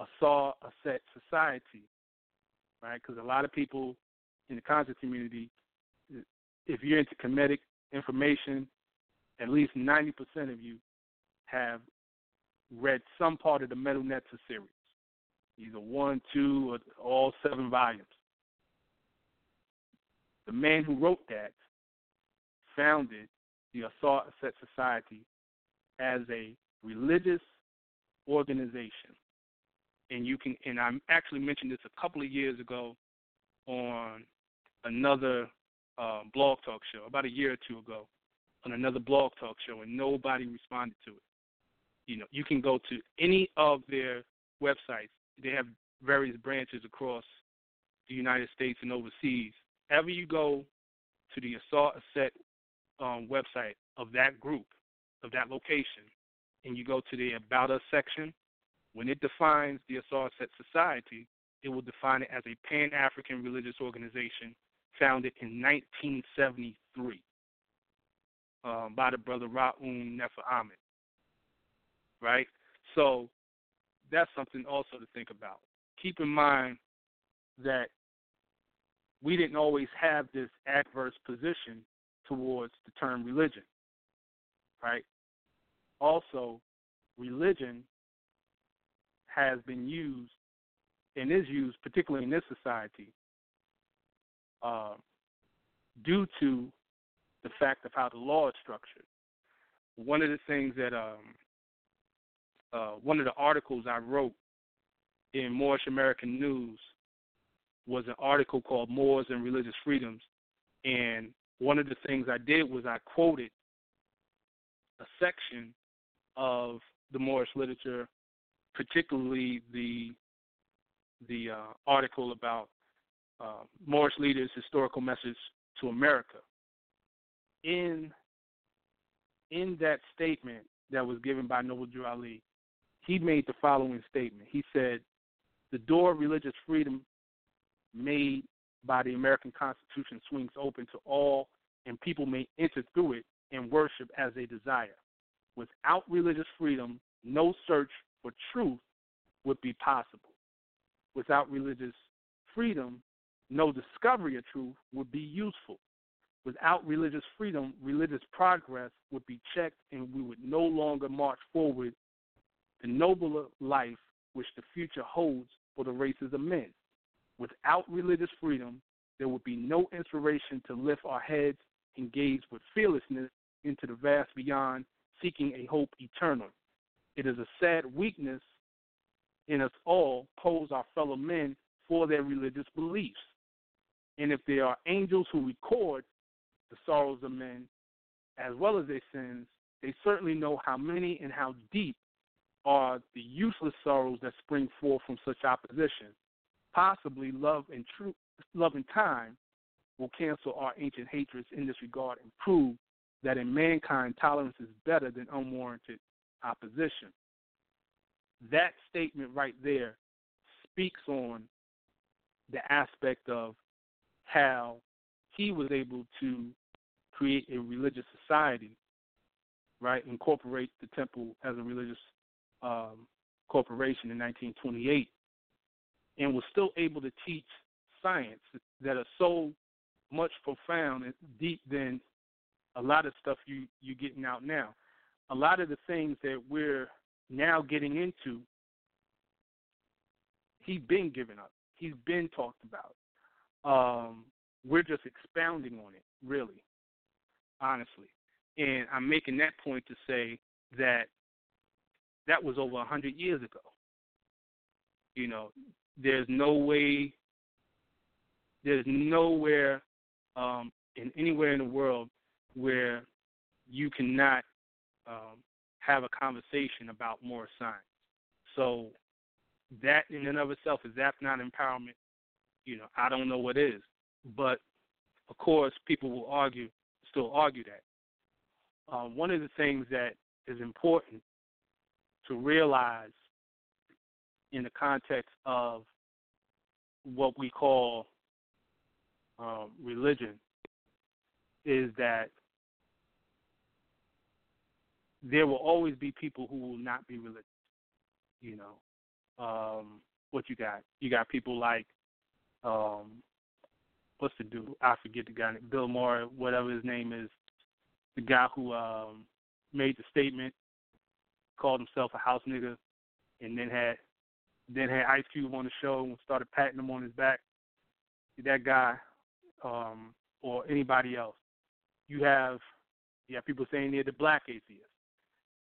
Ausar Auset Society, right? Because a lot of people in the conscious community, if you're into Kemetic information, at least 90% of you have read some part of the Metu Neter series, either one, two, or all seven volumes. The man who wrote that founded the Ausar Auset Society as a religious organization. And you can and I actually mentioned this a couple of years ago on another uh, blog talk show, about a year or two ago, on another blog talk show, and nobody responded to it. You know, you can go to any of their websites. They have various branches across the United States and overseas ever you go to the Ausar Auset um, website of that group, of that location, and you go to the About Us section, when it defines the Ausar Auset Society, it will define it as a Pan African religious organization founded in 1973 um, by the brother Ra Un Nefer Amen. Right? So that's something also to think about. Keep in mind that we didn't always have this adverse position towards the term religion, right? Also, religion has been used and is used, particularly in this society, uh, due to the fact of how the law is structured. One of the things that um, uh, one of the articles I wrote in Moorish American News was an article called Moors and Religious Freedoms. And one of the things I did was I quoted a section of the Moorish literature, particularly the the uh, article about uh, Moorish leaders' historical message to America. In in that statement that was given by Noble Drew Ali, he made the following statement. He said, "The door of religious freedom made by the American Constitution swings open to all, and people may enter through it and worship as they desire. Without religious freedom, no search for truth would be possible. Without religious freedom, no discovery of truth would be useful. Without religious freedom, religious progress would be checked and we would no longer march forward the nobler life which the future holds for the races of men. Without religious freedom, there would be no inspiration to lift our heads and gaze with fearlessness into the vast beyond, seeking a hope eternal. It is a sad weakness in us all, pose our fellow men for their religious beliefs. And if there are angels who record the sorrows of men as well as their sins, they certainly know how many and how deep are the useless sorrows that spring forth from such opposition. Possibly love and truth, love and time will cancel our ancient hatreds in this regard and prove that in mankind tolerance is better than unwarranted opposition. That statement right there speaks on the aspect of how he was able to create a religious society, right? Incorporate the temple as a religious um, corporation in 1928, and was still able to teach science that are so much profound and deep than a lot of stuff you you're getting out now. A lot of the things that we're now getting into, he's been given up. He's been talked about. Um, we're just expounding on it, really, honestly. And I'm making that point to say that that was over a hundred years ago. You know, there's no way, there's nowhere um, in anywhere in the world where you cannot um, have a conversation about Moorish science. So that in and of itself is that not empowerment? You know, I don't know what is, but of course people will argue, still argue that. Um, one of the things that is important to realize in the context of what we call um, religion is that there will always be people who will not be religious. You know, um, what you got? You got people like, um, what's the dude? I forget the guy, Bill Maher, whatever his name is, the guy who um, made the statement, called himself a house nigga, and then had then had Ice Cube on the show and started patting him on his back. That guy, um, or anybody else. You have you have people saying they're the black atheists.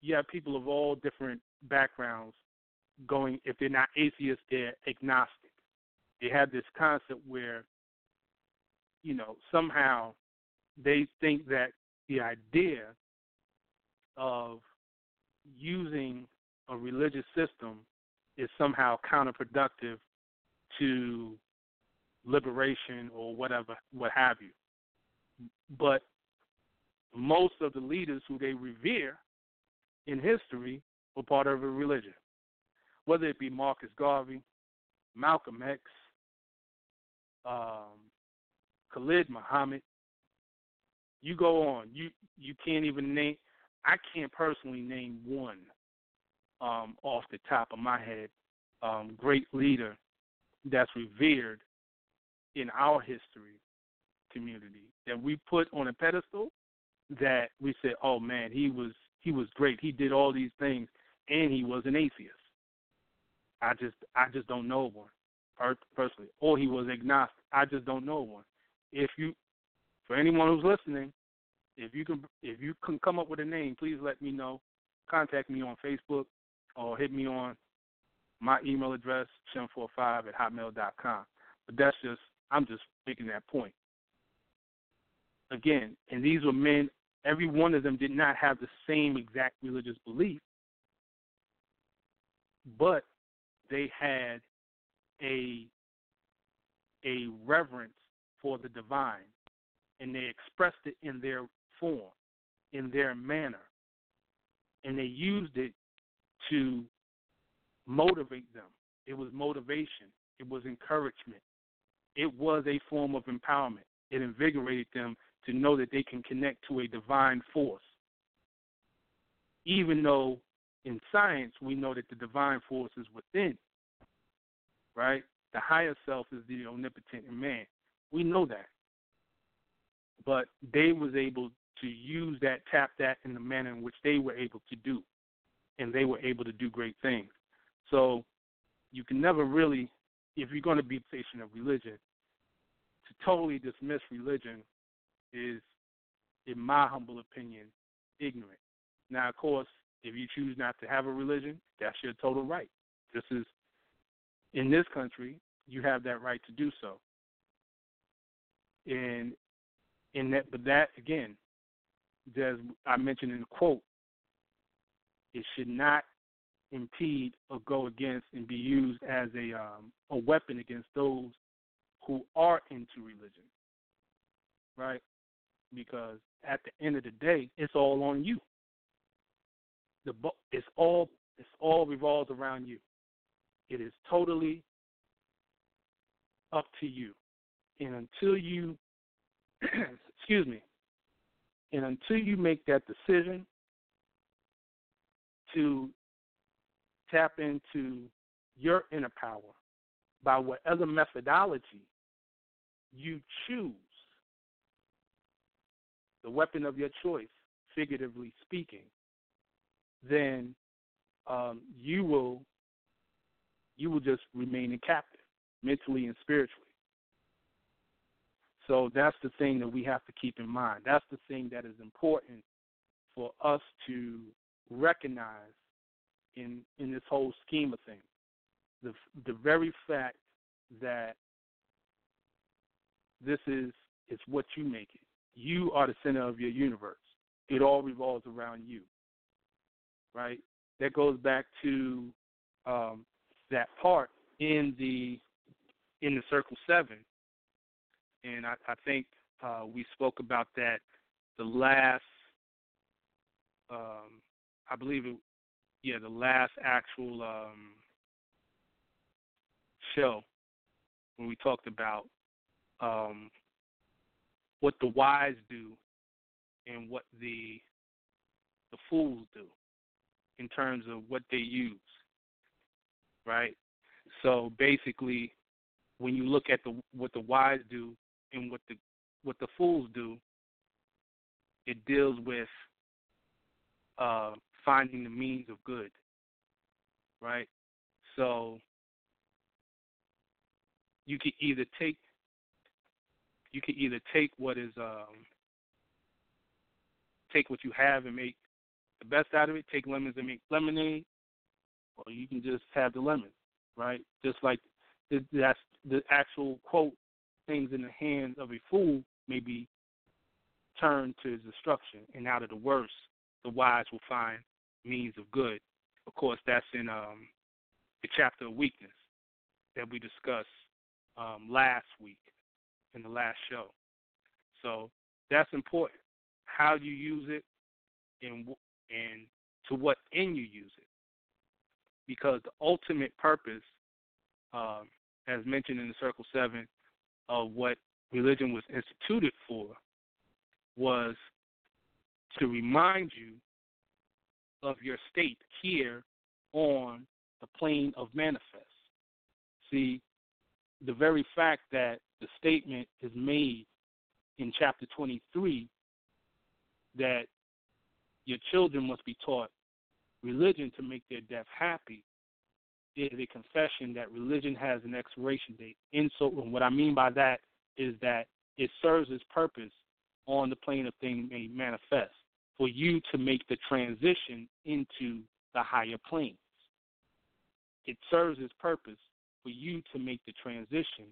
You have people of all different backgrounds going if they're not atheists, they're agnostic. They have this concept where, you know, somehow they think that the idea of using a religious system is somehow counterproductive to liberation or whatever, what have you. But most of the leaders who they revere in history were part of a religion, whether it be Marcus Garvey, Malcolm X, um, Khalid Muhammad. You go on. You you can't even name. I can't personally name one um, off the top of my head. Um, great leader that's revered in our history community that we put on a pedestal that we said, oh man, he was he was great. He did all these things. and he was an atheist. I just I just don't know one personally, or he was agnostic. I just don't know one. If you, for anyone who's listening, if you can if you can come up with a name, please let me know. Contact me on Facebook or hit me on my email address, shem45 at hotmail.com. But that's just, I'm just making that point. Again, and these were men, every one of them did not have the same exact religious belief, but they had a a reverence for the divine and they expressed it in their form, in their manner. And they used it to motivate them. It was motivation. It was encouragement. It was a form of empowerment. It invigorated them to know that they can connect to a divine force. Even though in science we know that the divine force is within, right? The higher self is the omnipotent in man. We know that. But they was able to use that, tap that in the manner in which they were able to do. And they were able to do great things. So you can never really, if you're going to be a patient of religion, to totally dismiss religion is, in my humble opinion, ignorant. Now, of course, if you choose not to have a religion, that's your total right. This is, in this country, you have that right to do so. And in that, but that again, as I mentioned in the quote, it should not impede or go against and be used as a um, a weapon against those who are into religion, right? Because at the end of the day, it's all on you. The it's all it's all revolves around you. It is totally up to you, and until you, excuse me, and until you make that decision to tap into your inner power by whatever methodology you choose, the weapon of your choice, figuratively speaking, then um, you will you will just remain a captive, mentally and spiritually. So that's the thing that we have to keep in mind. That's the thing that is important for us to recognize in in this whole scheme of things. The the very fact that this is it's what you make it. You are the center of your universe. It all revolves around you. Right? That goes back to um, that part in the in the circle seven, and I, I think uh, we spoke about that the last. Um, I believe it yeah, the last actual um, show when we talked about um, what the wise do and what the the fools do in terms of what they use, right? So basically, when you look at the what the wise do and what the what the fools do, it deals with uh, finding the means of good. Right? So you can either take you can either take what is um take what you have and make the best out of it, take lemons and make lemonade, or you can just have the lemon, right? Just like that's the actual quote, things in the hands of a fool may be turned to his destruction, and out of the worst, the wise will find means of good. Of course, that's in um, the chapter of weakness that we discussed um, last week in the last show. So that's important. How you use it and and to what end you use it, because the ultimate purpose, um, as mentioned in the Circle Seven, of what religion was instituted for, was to remind you of your state here on the plane of manifest. See, the very fact that the statement is made in chapter 23 that your children must be taught religion to make their death happy is a confession that religion has an expiration date. And so, and what I mean by that is that it serves its purpose on the plane of things made manifest for you to make the transition into the higher planes. It serves its purpose for you to make the transition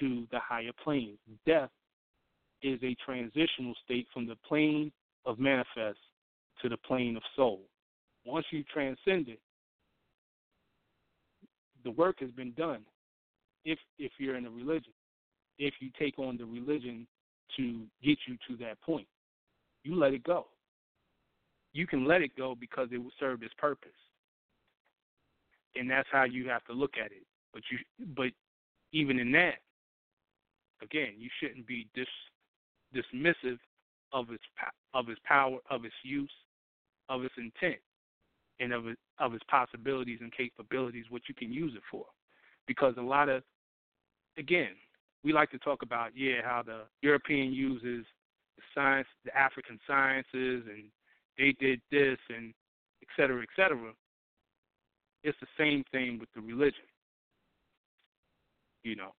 to the higher planes. Death is a transitional state from the plane of manifest to the plane of soul. Once you transcend it, the work has been done. If if you're in a religion, if you take on the religion to get you to that point, you let it go. You can let it go because it will serve its purpose, and that's how you have to look at it. But you, but even in that, again, you shouldn't be dis, dismissive of its of its power, of its use, of its intent, and of its of its possibilities and capabilities, what you can use it for. Because a lot of, again, we like to talk about yeah how the European uses the science, the African sciences, and they did this and et cetera, et cetera. It's the same thing with the religion. You know,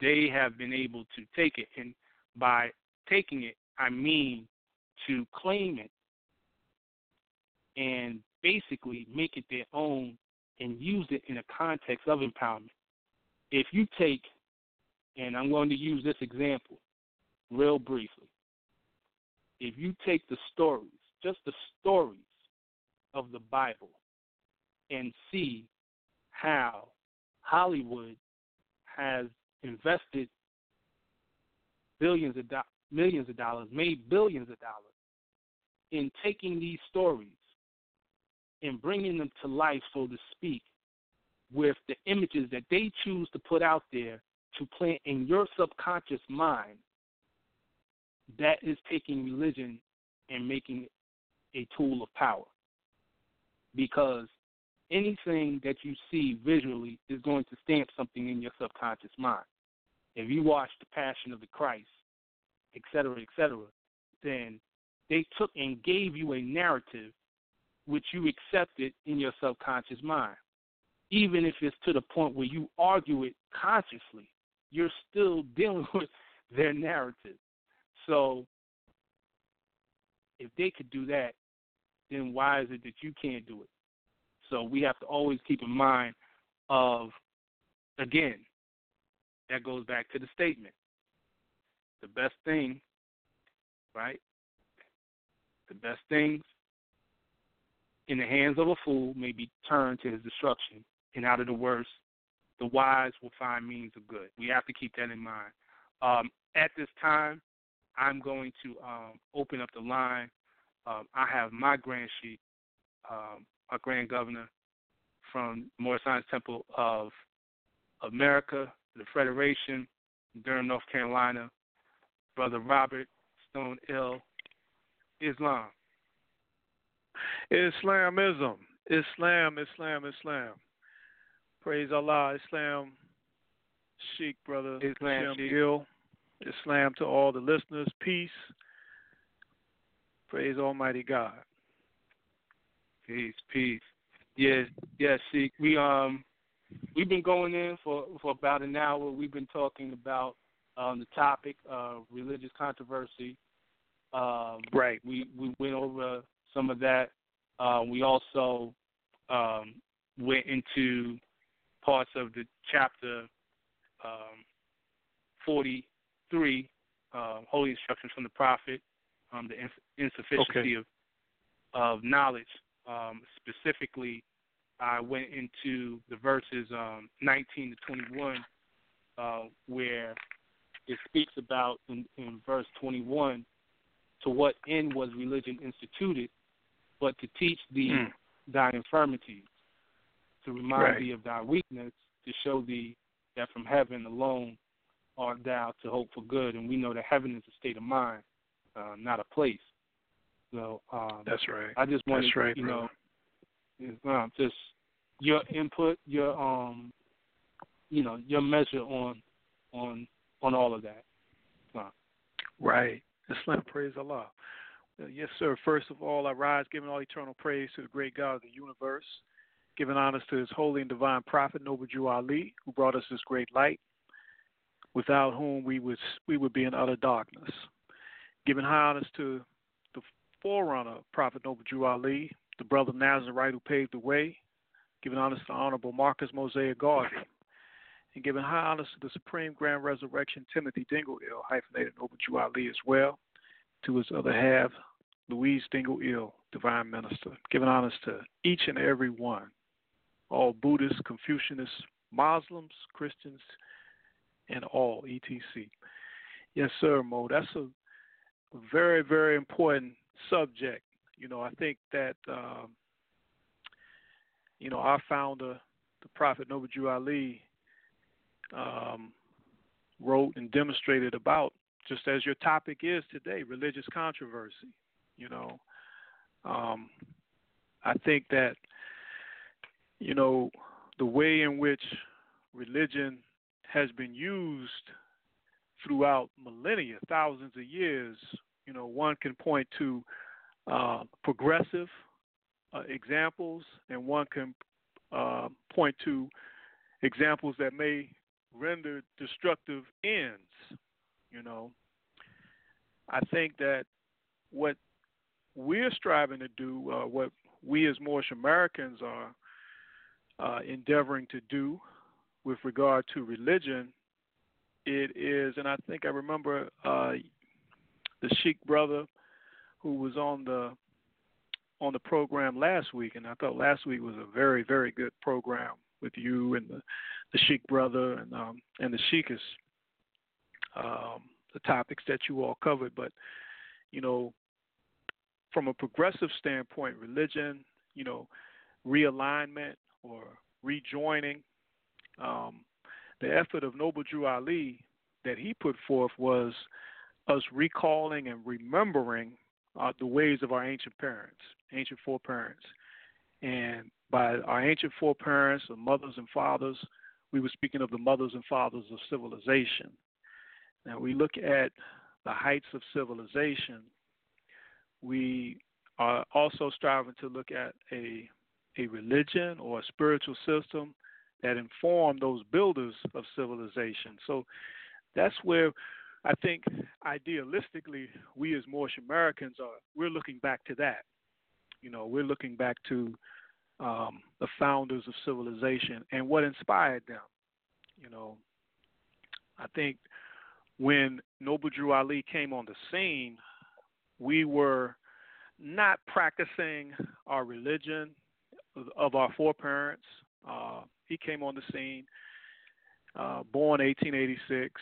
they have been able to take it, and by taking it, I mean to claim it and basically make it their own and use it in a context of empowerment. If you take, and I'm going to use this example real briefly, if you take the stories, just the stories of the Bible, and see how Hollywood has invested billions of do- millions of dollars, made billions of dollars in taking these stories and bringing them to life, so to speak, with the images that they choose to put out there to plant in your subconscious mind, that is taking religion and making it a tool of power. Because anything that you see visually is going to stamp something in your subconscious mind. If you watch The Passion of the Christ, et cetera, et cetera, then they took and gave you a narrative which you accepted in your subconscious mind. Even if it's to the point where you argue it consciously, you're still dealing with their narrative. So if they could do that, then why is it that you can't do it? So we have to always keep in mind of again, that goes back to the statement. The best thing, right? The best things in the hands of a fool may be turned to his destruction, and out of the worst, the wise will find means of good. We have to keep that in mind. Um, at this time, I'm going to um, open up the line. Um, I have my grand sheik, um, our grand governor from Moorish Science Temple of America, the Federation, Durham, North Carolina, Brother Robert Stone El, Islam. Islamism, Islam, Islam, Islam. Praise Allah, Islam, Sheikh, brother Islam, Shem El. Islam to all the listeners. Peace. Praise Almighty God. Peace, peace. Yes, yes, See, We um we've been going in for for about an hour. We've been talking about um the topic of religious controversy. Um, right. We we went over some of that. Uh, we also um, went into parts of the chapter um, 43, uh, Holy Instructions from the Prophet, um, the insufficiency okay. of, of knowledge. Um, specifically, I went into the verses um, 19 to 21, uh, where it speaks about in, in verse 21 to what end was religion instituted, but to teach thee mm. thy infirmities, to remind right. thee of thy weakness, to show thee that from heaven alone art thou to hope for good. And we know that heaven is a state of mind, uh, not a place. So um, that's right. I just wanted, that's right, you brother. know, um, just your input, your um, you know, your measure on on on all of that. So. Right. Islam, praise Allah. Uh, yes, sir. First of all, I rise, giving all eternal praise to the great God of the universe, giving honors to his holy and divine prophet, Noble Drew Ali, who brought us this great light, without whom we would, we would be in utter darkness. Giving high honors to the forerunner, Prophet Noble Drew Ali, the brother Nazarite who paved the way, giving honors to Honorable Marcus Mosiah Garvey, and giving high honors to the Supreme Grand Resurrection Timothy Dingle El, hyphenated Noble Drew Ali as well, to his other half, Louise Dingle El, Divine Minister, giving honors to each and every one, all Buddhists, Confucianists, Muslims, Christians, and all etc. Yes, sir, Mo. That's a, very, very important subject. You know, I think that um, you know our founder, the Prophet Noble Drew Ali, um, wrote and demonstrated about just as your topic is today, religious controversy. You know, um, I think that you know the way in which religion has been used throughout millennia, thousands of years. You know, one can point to uh, progressive uh, examples, and one can uh, point to examples that may render destructive ends. You know, I think that what we're striving to do, uh, what we as Moorish Americans are uh, endeavoring to do with regard to religion, it is, and I think I remember uh, the Sheikh brother who was on the on the program last week, and I thought last week was a very very good program with you and the the Sheikh brother and um, and the Sheikhs, um, the topics that you all covered. But you know, from a progressive standpoint, religion, you know, realignment or rejoining, um, the effort of Noble Drew Ali that he put forth was us recalling and remembering uh, the ways of our ancient parents, ancient foreparents. And by our ancient foreparents, the mothers and fathers, we were speaking of the mothers and fathers of civilization. Now, we look at the heights of civilization, we are also striving to look at a, a religion or a spiritual system that informed those builders of civilization. So that's where I think idealistically we as Moorish Americans are we're looking back to that. You know, we're looking back to um, the founders of civilization and what inspired them. You know, I think when Noble Drew Ali came on the scene, we were not practicing our religion of our foreparents. Uh, he came on the scene, uh, born 1886,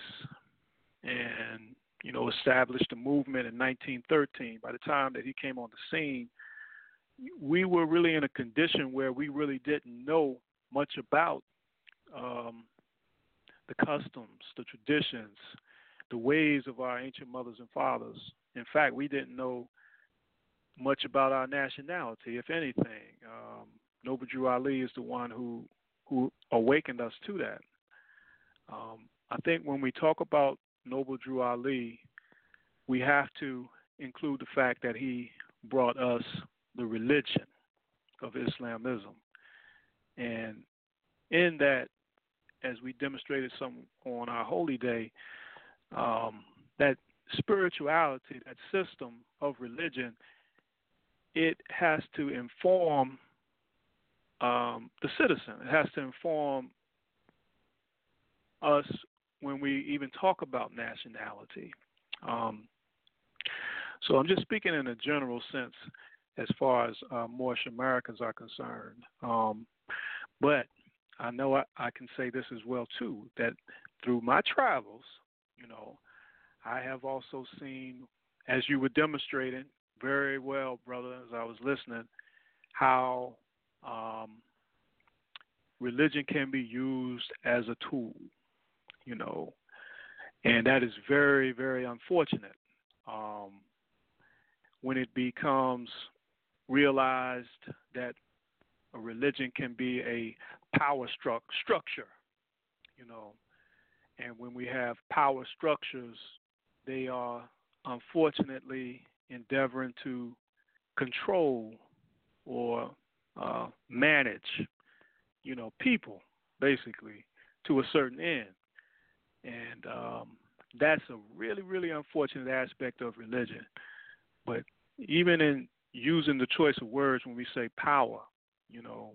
and you know established a movement in 1913. By the time that he came on the scene, we were really in a condition where we really didn't know much about um, the customs, the traditions, the ways of our ancient mothers and fathers. In fact, we didn't know much about our nationality, if anything. Um, Noble Drew Ali is the one who who awakened us to that. Um, I think when we talk about Noble Drew Ali, we have to include the fact that he brought us the religion of Islamism. And in that, as we demonstrated some on our holy day, um, that spirituality, that system of religion, it has to inform um, the citizen. It has to inform us when we even talk about nationality. Um, so I'm just speaking in a general sense as far as uh, Moorish Americans are concerned. Um, but I know I, I, can say this as well too that through my travels, you know, I have also seen, as you were demonstrating very well, brother, as I was listening, how um, religion can be used as a tool, you know, and that is very, very unfortunate. Um, when it becomes realized that a religion can be a power stru- structure, you know, and when we have power structures, they are unfortunately endeavoring to control or uh, manage, you know, people basically to a certain end, and um, that's a really, really unfortunate aspect of religion. But even in using the choice of words when we say power, you know,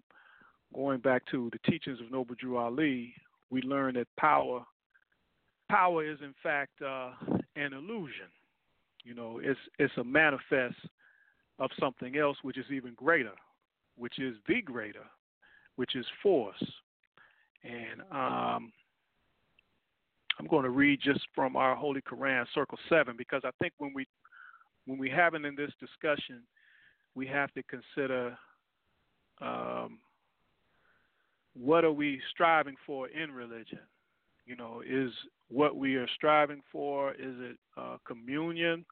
going back to the teachings of Noble Drew Ali, we learn that power power is in fact uh, an illusion. You know, it's it's a manifest of something else which is even greater, which is the greater, which is force. And um, I'm going to read just from our Holy Quran, Circle Seven, because I think when we when we having in this discussion, we have to consider um, what are we striving for in religion. You know, is what we are striving for is it uh, communion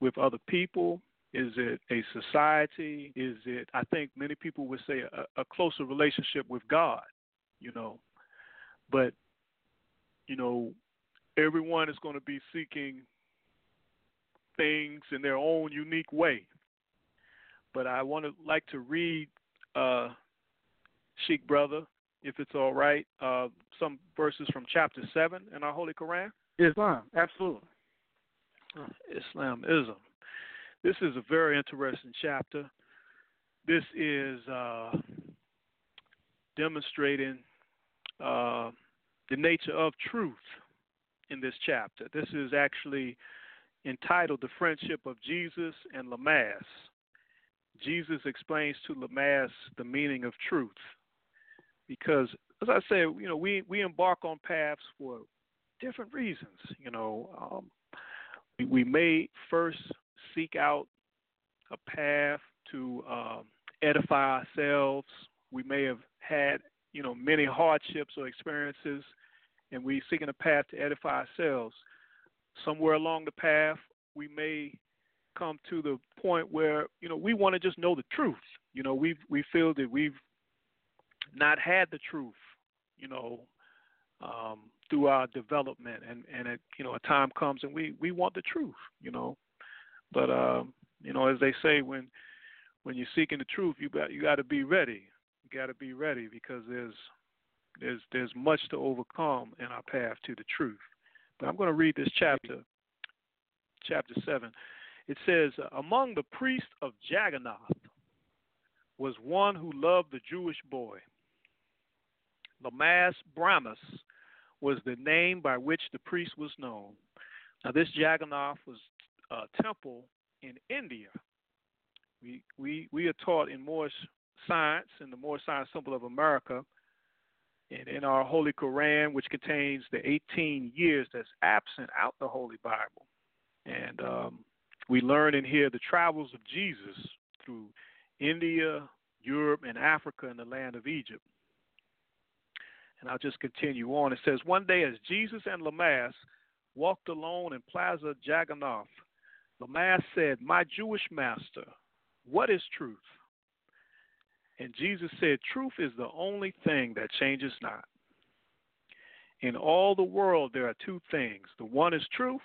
with other people? Is it a society? Is it? I think many people would say a, a closer relationship with God. You know, but you know, everyone is going to be seeking things in their own unique way. But I want to like to read uh, Sheikh Brother, if it's all right, uh, some verses from chapter seven in our Holy Quran. Islam, absolutely. Islamism. This is a very interesting chapter. This is uh, demonstrating uh, the nature of truth in this chapter. This is actually entitled The Friendship of Jesus and Lamaas. Jesus explains to Lamaas the meaning of truth. Because, as I say, you know, we, we embark on paths for different reasons. You know, um, we, we may first seek out a path to um, edify ourselves. We may have had, you know, many hardships or experiences and we're seeking a path to edify ourselves. Somewhere along the path, we may come to the point where you know we want to just know the truth. You know, we we feel that we've not had the truth. You know, um, through our development, and and you know a time comes and we we want the truth. You know, but um, you know as they say when when you're seeking the truth, you got you got to be ready. You got to be ready because there's there's there's much to overcome in our path to the truth. But I'm going to read this chapter, chapter seven. It says, "Among the priests of Jagannath was one who loved the Jewish boy. Lamaas Bramas was the name by which the priest was known. Now, this Jagannath was a temple in India. We we we are taught in Moorish science in the Moorish Science Temple of America and in our Holy Quran, which contains the 18 years that's absent out the Holy Bible. And um, we learn in here the travels of Jesus through India, Europe, and Africa and the land of Egypt. And I'll just continue on. It says, One day as Jesus and Lamaas walked alone in Plaza Jagannath, Lamaas said, My Jewish master, what is truth? And Jesus said, Truth is the only thing that changes not. In all the world, there are two things the one is truth,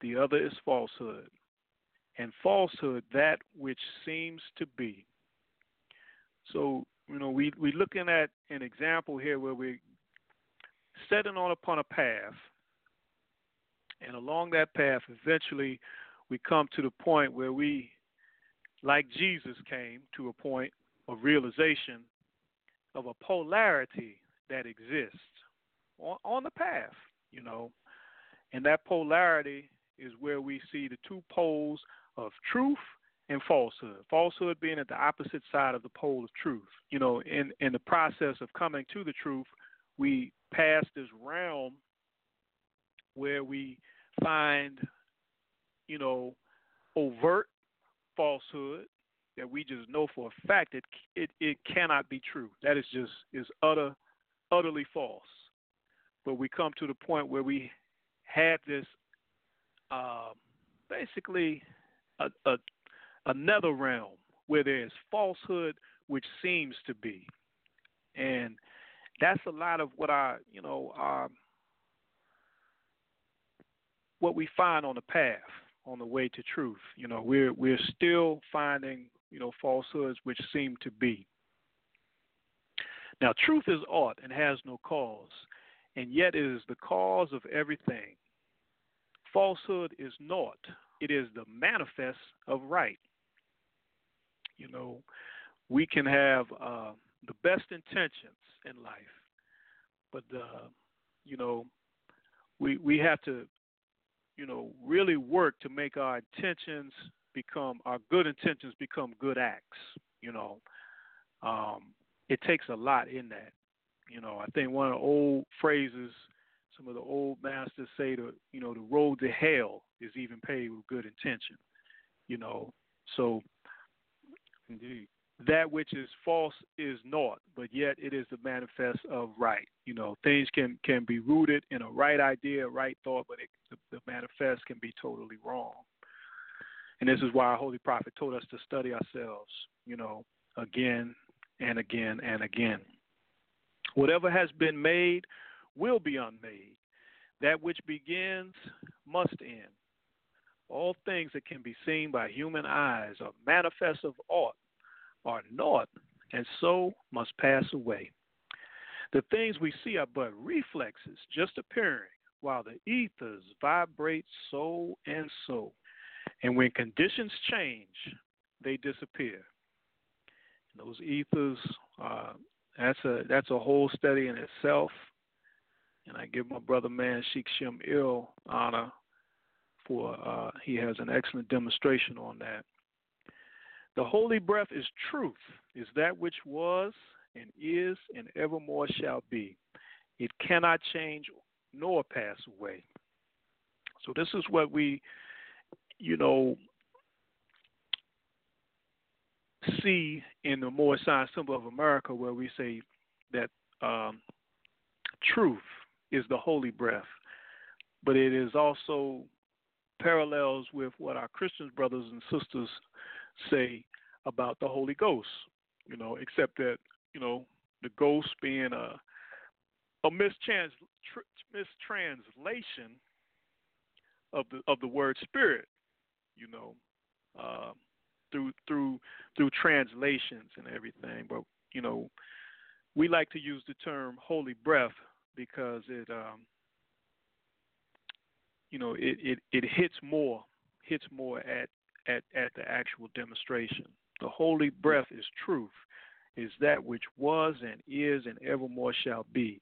the other is falsehood. And falsehood, that which seems to be. So, you know, we, we're looking at an example here where we're setting on upon a path. And along that path, eventually, we come to the point where we, like Jesus came to a point of realization of a polarity that exists on, on the path, you know. And that polarity is where we see the two poles of truth and falsehood. Falsehood being at the opposite side of the pole of truth. You know, in, in the process of coming to the truth, we pass this realm where we find, you know, overt falsehood that we just know for a fact it it it cannot be true. That is just is utter utterly false. But we come to the point where we have this uh, basically a, a another realm where there is falsehood which seems to be, and that's a lot of what I you know um, what we find on the path. On the way to truth. You know, we're we're still finding you know falsehoods which seem to be. Now, truth is ought and has no cause, and yet it is the cause of everything. Falsehood is naught; it is the manifest of right. You know, we can have uh, the best intentions in life, but uh, you know, we we have to you know, really work to make our intentions become our good intentions become good acts. You know, um, it takes a lot in that. You know, I think one of the old phrases, some of the old masters say, the you know, the road to hell is even paved with good intention. You know, so indeed that which is false is naught, but yet it is the manifest of right. You know, things can can be rooted in a right idea, a right thought, but it, the, the manifest can be totally wrong. And this is why our holy prophet told us to study ourselves. You know, again and again and again. Whatever has been made will be unmade. That which begins must end. All things that can be seen by human eyes are manifest of aught are naught, and so must pass away. The things we see are but reflexes, just appearing, while the ethers vibrate so and so. And when conditions change, they disappear. And those ethers, uh, that's a that's a whole study in itself. And I give my brother man Sheikh Shem El honor for uh, he has an excellent demonstration on that. The holy breath is truth, is that which was and is and evermore shall be. It cannot change nor pass away. So this is what we, you know, see in the Moorish Science Temple of America, where we say that um, truth is the holy breath, but it is also parallels with what our Christian brothers and sisters say about the Holy Ghost, you know, except that, you know, the ghost being a a mistrans, mistranslation of the of the word spirit, you know, uh, through through through translations and everything. But you know, we like to use the term holy breath because it um, you know it, it, it hits more hits more at at, at the actual demonstration. The holy breath is truth, is that which was and is and evermore shall be.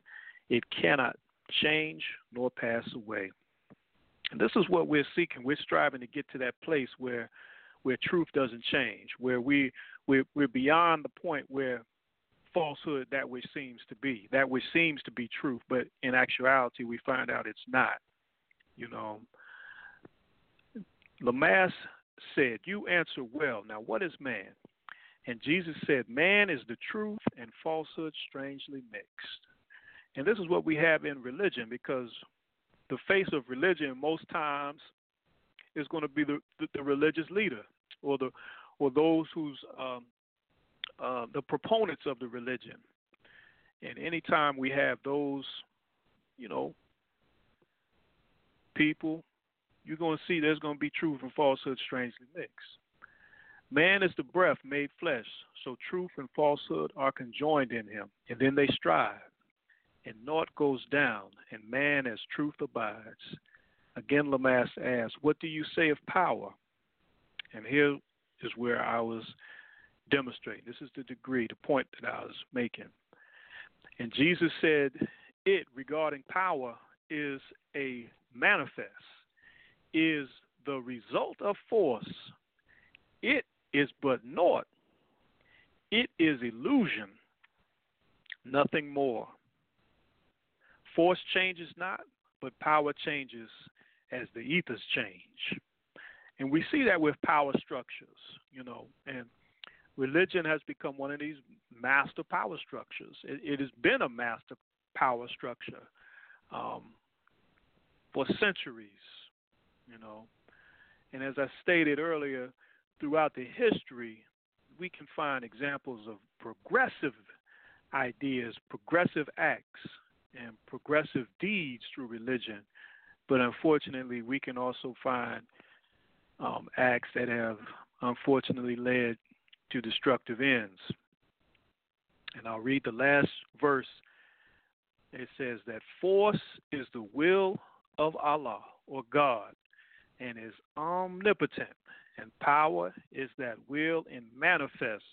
It cannot change nor pass away. And this is what we're seeking. We're striving to get to that place where where truth doesn't change, where we we're, we're beyond the point where falsehood that which seems to be, that which seems to be truth, but in actuality we find out it's not. You know, Lamaas said, You answer well. Now, what is man? And Jesus said, Man is the truth and falsehood strangely mixed. And this is what we have in religion because the face of religion most times is going to be the, the, the religious leader or the or those who's um, uh, the proponents of the religion. And anytime we have those, you know, people you're going to see there's going to be truth and falsehood strangely mixed. Man is the breath made flesh, so truth and falsehood are conjoined in him, and then they strive. And naught goes down, and man as truth abides. Again, Lamaas asks, What do you say of power? And here is where I was demonstrating. This is the degree, the point that I was making. And Jesus said, It regarding power is a manifest is the result of force. It is but naught. It is illusion, nothing more. Force changes not, but power changes as the ethers change. And we see that with power structures, you know, and religion has become one of these master power structures. It, it has been a master power structure um, for centuries you know. And as I stated earlier, throughout the history, we can find examples of progressive ideas, progressive acts, and progressive deeds through religion. But unfortunately, we can also find um, acts that have unfortunately led to destructive ends. And I'll read the last verse. It says that force is the will of Allah or God and is omnipotent, and power is that will and manifest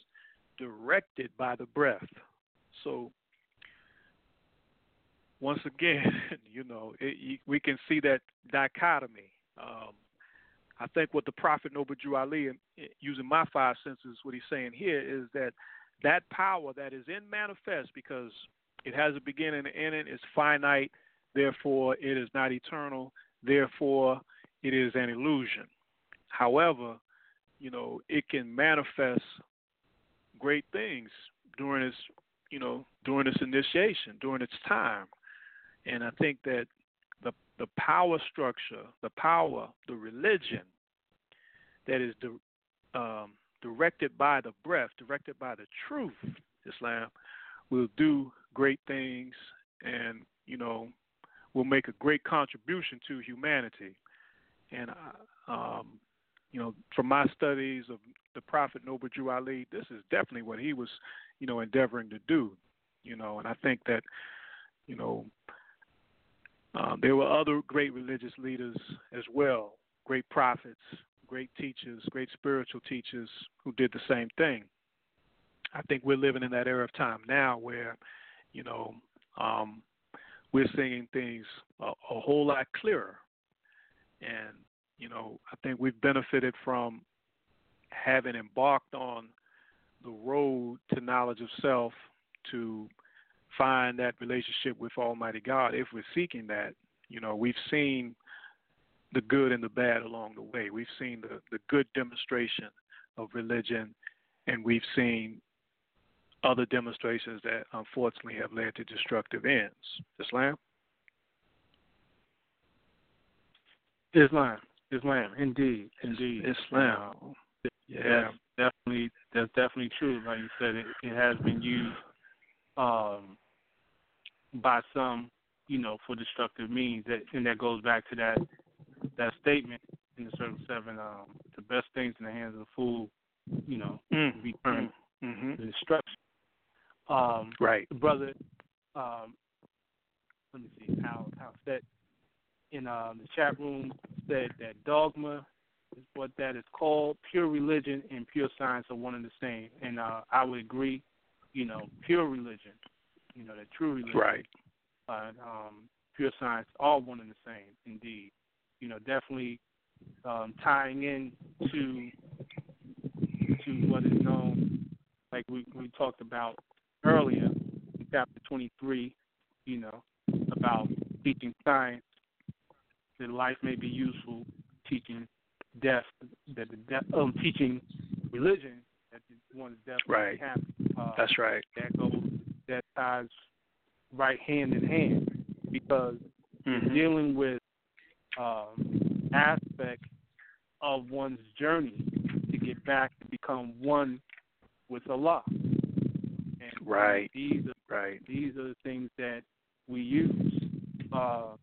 directed by the breath. So, once again, you know, it, we can see that dichotomy. Um, I think what the Prophet Noble Drew Ali, using my five senses, what he's saying here is that that power that is in manifest because it has a beginning and an end, it's finite, therefore it is not eternal, therefore it is an illusion. However, you know, it can manifest great things during its, you know, during its initiation, during its time. And I think that the the power structure, the power, the religion that is the, um, directed by the breath, directed by the truth, Islam, will do great things and, you know, will make a great contribution to humanity. And, uh, um, you know, from my studies of the Prophet Noble Drew Ali, this is definitely what he was, you know, endeavoring to do, you know, and I think that, you know, uh, there were other great religious leaders as well, great prophets, great teachers, great spiritual teachers who did the same thing. I think we're living in that era of time now where, you know, um, we're seeing things a, a whole lot clearer. And, you know, I think we've benefited from having embarked on the road to knowledge of self to find that relationship with Almighty God if we're seeking that. You know, we've seen the good and the bad along the way. We've seen the, the good demonstration of religion, and we've seen other demonstrations that unfortunately have led to destructive ends. Islam? Islam. Islam. Indeed. Indeed. Islam. Yeah. That's definitely that's definitely true. Like you said, it, it has been used um, by some, you know, for destructive means. That and that goes back to that that statement in the Circle Seven, um, the best things in the hands of the fool, you know, mm. be turned mm-hmm. to destruction. Um, right. Brother, um, let me see how how said in um, the chat room said that dogma is what that is called. Pure religion and pure science are one and the same, and uh, I would agree. You know, pure religion, you know, the true religion, right? Uh, um, pure science, all one and the same, indeed you know, definitely um, tying in to to what is known, like we we talked about earlier in chapter 23, you know, about teaching science that life may be useful, teaching death that the death, um, teaching religion that one's death right. happen. Uh, That's right. That goes that ties right hand in hand because mm-hmm. dealing with um, aspect of one's journey to get back to become one with Allah. And right. These are, right. These are the things that we use. Uh,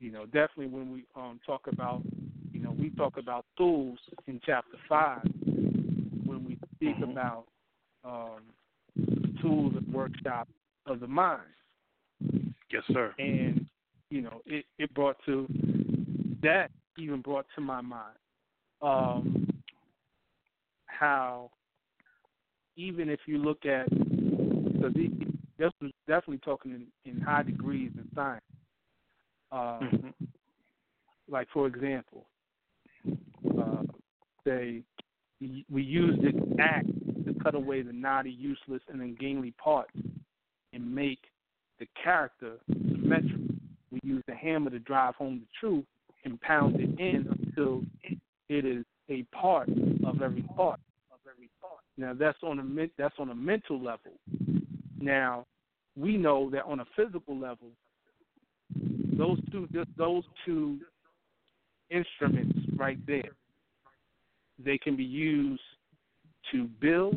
you know, definitely when we um, talk about, you know, we talk about tools in chapter five when we speak mm-hmm. about um, tools and workshop of the mind. Yes, sir. And you know, it, it brought to that even brought to my mind um, how even if you look at because he just was definitely talking in, in high degrees in science. Uh, mm-hmm. Like for example, uh, say we use this axe to cut away the knotty, useless, and ungainly parts and make the character symmetrical. We use the hammer to drive home the truth and pound it in until it is a part of every part. Of every part. Now that's on a that's on a mental level. Now we know that on a physical level, those two those two instruments right there, they can be used to build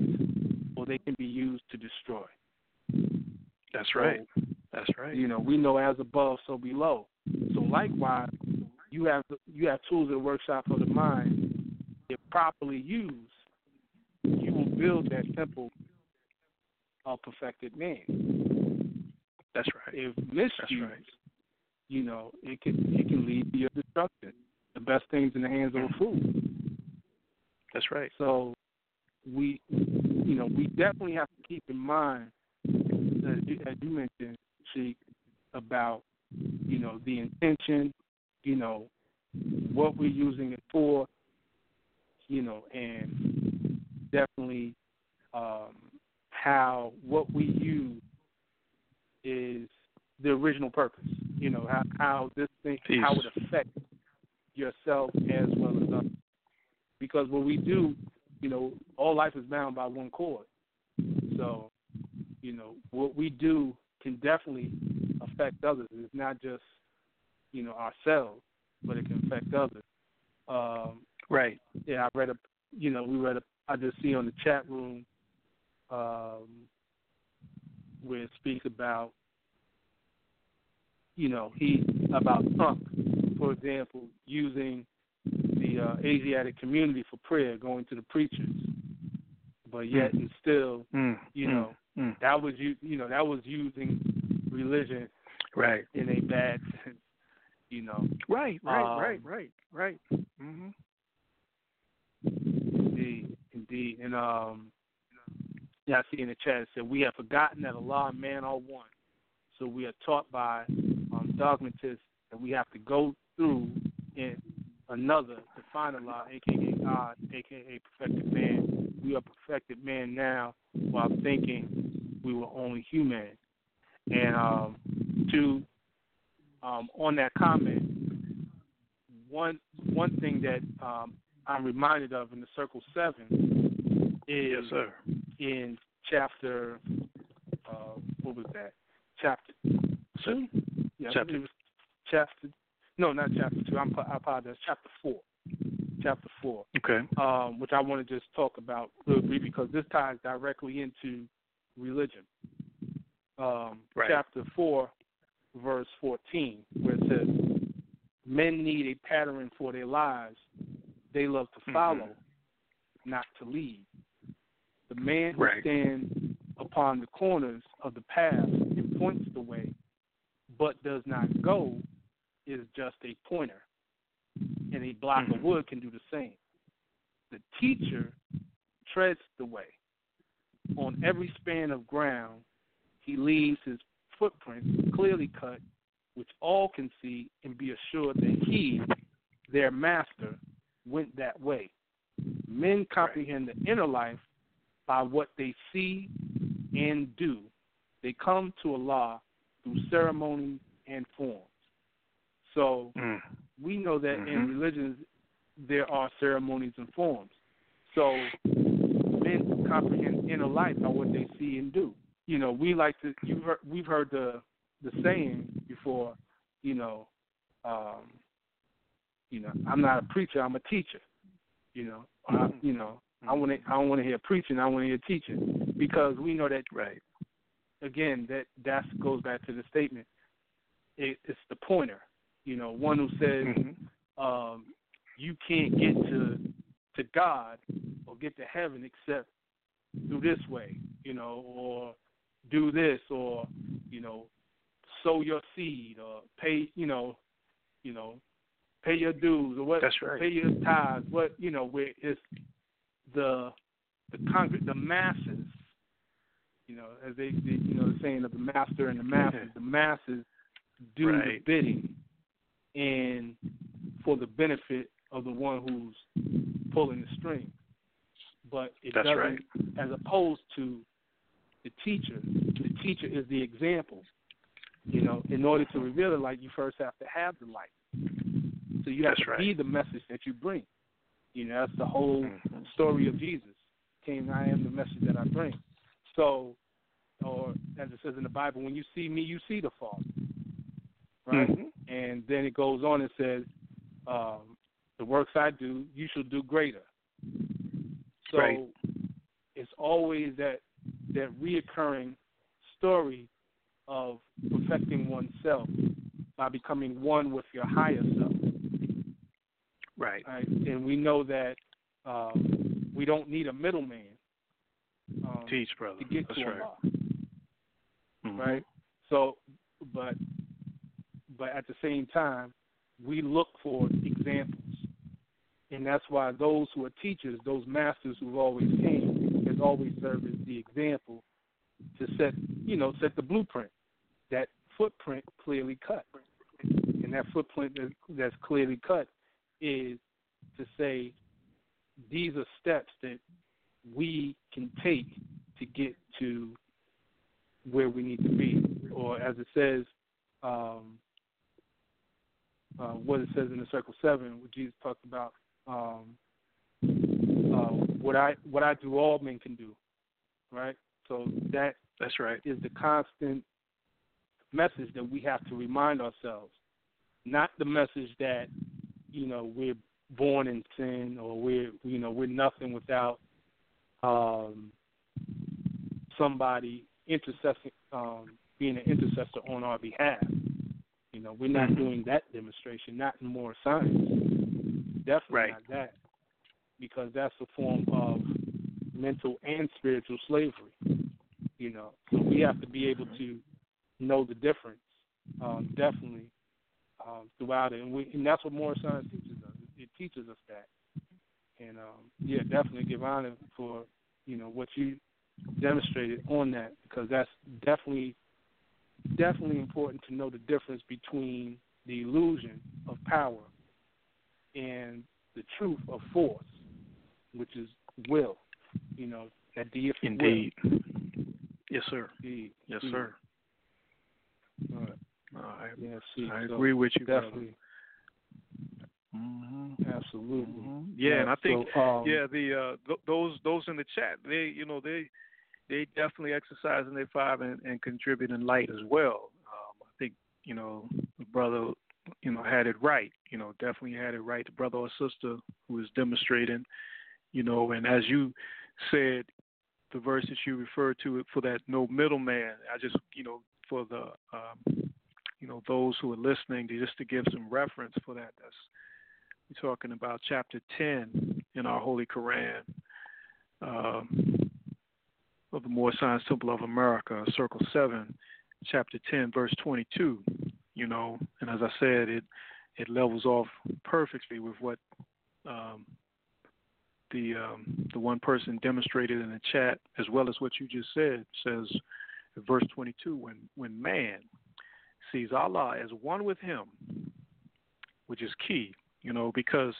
or they can be used to destroy. That's right. So, That's right. You know, we know as above, so below. So likewise, you have you have tools in the workshop of the mind if properly used, you will build that temple of perfected man. That's right. If misused, That's right. You know, it can it can lead to your destruction. The best things in the hands of a fool. That's right. So we, you know, we definitely have to keep in mind, as you, as you mentioned, Sheik, about, you know, the intention, you know, what we're using it for, you know, and definitely um, how what we use is the original purpose. You know, how, how this thing, how it affects yourself as well as others. Because what we do, you know, all life is bound by one cord. So, you know, what we do can definitely affect others. It's not just, you know, ourselves, but it can affect others. Um, Right. yeah, I read a, you know, we read a, I just see on the chat room, um, where it speaks about, you know, he about Trump, for example, using the uh, Asiatic community for prayer, going to the preachers, but yet and still, Mm. you mm, know, Mm. that was you, you know, that was using religion Right. in a bad sense, you know. Right. Right. Um, right. Right. Right. Mm-hmm. Indeed, indeed. And um yeah, I see in the chat it said we have forgotten that Allah and man are one. So we are taught by dogmatists that we have to go through in another to find Allah, aka God, aka perfected man. We are perfected man now while thinking we were only human. And um to um on that comment, one one thing that um I'm reminded of in the Circle Seven is Yes, sir. in chapter uh, what was that? Chapter two? Yeah, Chapter- chapter no, not chapter two. I'm I apologize. Chapter four. Chapter four. Okay. Um, which I want to just talk about real brief because this ties directly into religion. Um, Right. Chapter four, verse fourteen, where it says, "Men need a pattern for their lives. They love to follow, not to lead. The man who Right. stands upon the corners of the path and points the way, but does not go, is just a pointer, and a block of Mhm. wood can do the same. The teacher treads the way. On every span of ground, he leaves his footprints clearly cut, which all can see and be assured that he, their master, went that way. Men comprehend the inner life by what they see and do. They come to Allah through ceremonies and forms. So Mm. we know that in Mhm. religions there are ceremonies and forms. So men comprehend inner life by what they see and do. You know, we like to. You heard, we've heard the the saying before. You know, um, you know, I'm not a preacher. I'm a teacher. You know, I, you know, I want to. I don't want to hear preaching. I want to hear teaching because we know that Right. Again, that that goes back to the statement. It, it's the pointer, you know, one who says Mhm. um, you can't get to to God or get to heaven except through this way, you know, or do this, or you know, sow your seed, or pay, you know, you know, pay your dues, or what, That's right. pay your tithes, what, you know, where it's the the congr- the masses, you know, as they, they you know, the saying of the master and the masses, the masses do the bidding, and for the benefit of the one who's pulling the string. But it That's doesn't, right. as opposed to the teacher. The teacher is the example. You know, in order to reveal the light, you first have to have the light. So you have That's to right. be the message that you bring. You know, that's the whole Mhm. story of Jesus. Came, I am the message that I bring. So, or as it says in the Bible, when you see me, you see the Father. Right? Mhm. And then it goes on and says, um, "The works I do, you shall do greater." So Right. it's always that that reoccurring story of perfecting oneself by becoming one with your higher self. Right. Right? And we know that uh, we don't need a middleman um, Teach, brother. to get That's to right. Allah. Right? So, but but at the same time, we look for examples, and that's why those who are teachers, those masters who've always came, has always served as the example to set, you know, set the blueprint. That footprint clearly cut, and that footprint that's clearly cut is to say these are steps that we can take to get to where we need to be, or as it says, um, uh, what it says in the Circle Seven, what Jesus talked about, um, uh, what I what I do, all men can do, right? So that That's right. is the constant message that we have to remind ourselves, not the message that you know we're born in sin or we're you know we're nothing without um, somebody intercessing, um, being an intercessor on our behalf. You know, we're not Mhm. doing that demonstration, not in more science. Definitely Right. not that, because that's a form of mental and spiritual slavery. You know, so we have to be able to know the difference. Um, definitely um, throughout it, and we and that's what more science teaches us. It, it teaches us that, and um, yeah, definitely give honor for you know what you demonstrated on that because that's definitely definitely important to know the difference between the illusion of power and the truth of force, which is will. You know, that deific Indeed. Yes, sir. Indeed. Yes, Indeed. sir. All right. I, Yeah, see, I so agree with you. Definitely, hmm absolutely. Mhm. Yeah, and I think so, um, yeah, the uh th- those those in the chat, they you know they they definitely exercising their five and, and contributing light as well. Um, I think you know the brother you know had it right. You know definitely had it right. The brother or sister who is demonstrating, you know, and as you said, the verse that you referred to for that no middleman. I just you know for the um, you know those who are listening, just to give some reference for that. That's we're talking about chapter 10 in our Holy Quran um, of the Moorish Science Temple of America, Circle 7, chapter 10, verse 22. You know, and as I said, it it levels off perfectly with what um, the um, the one person demonstrated in the chat, as well as what you just said. Says, verse 22, when when man sees Allah as one with Him, which is key you know, because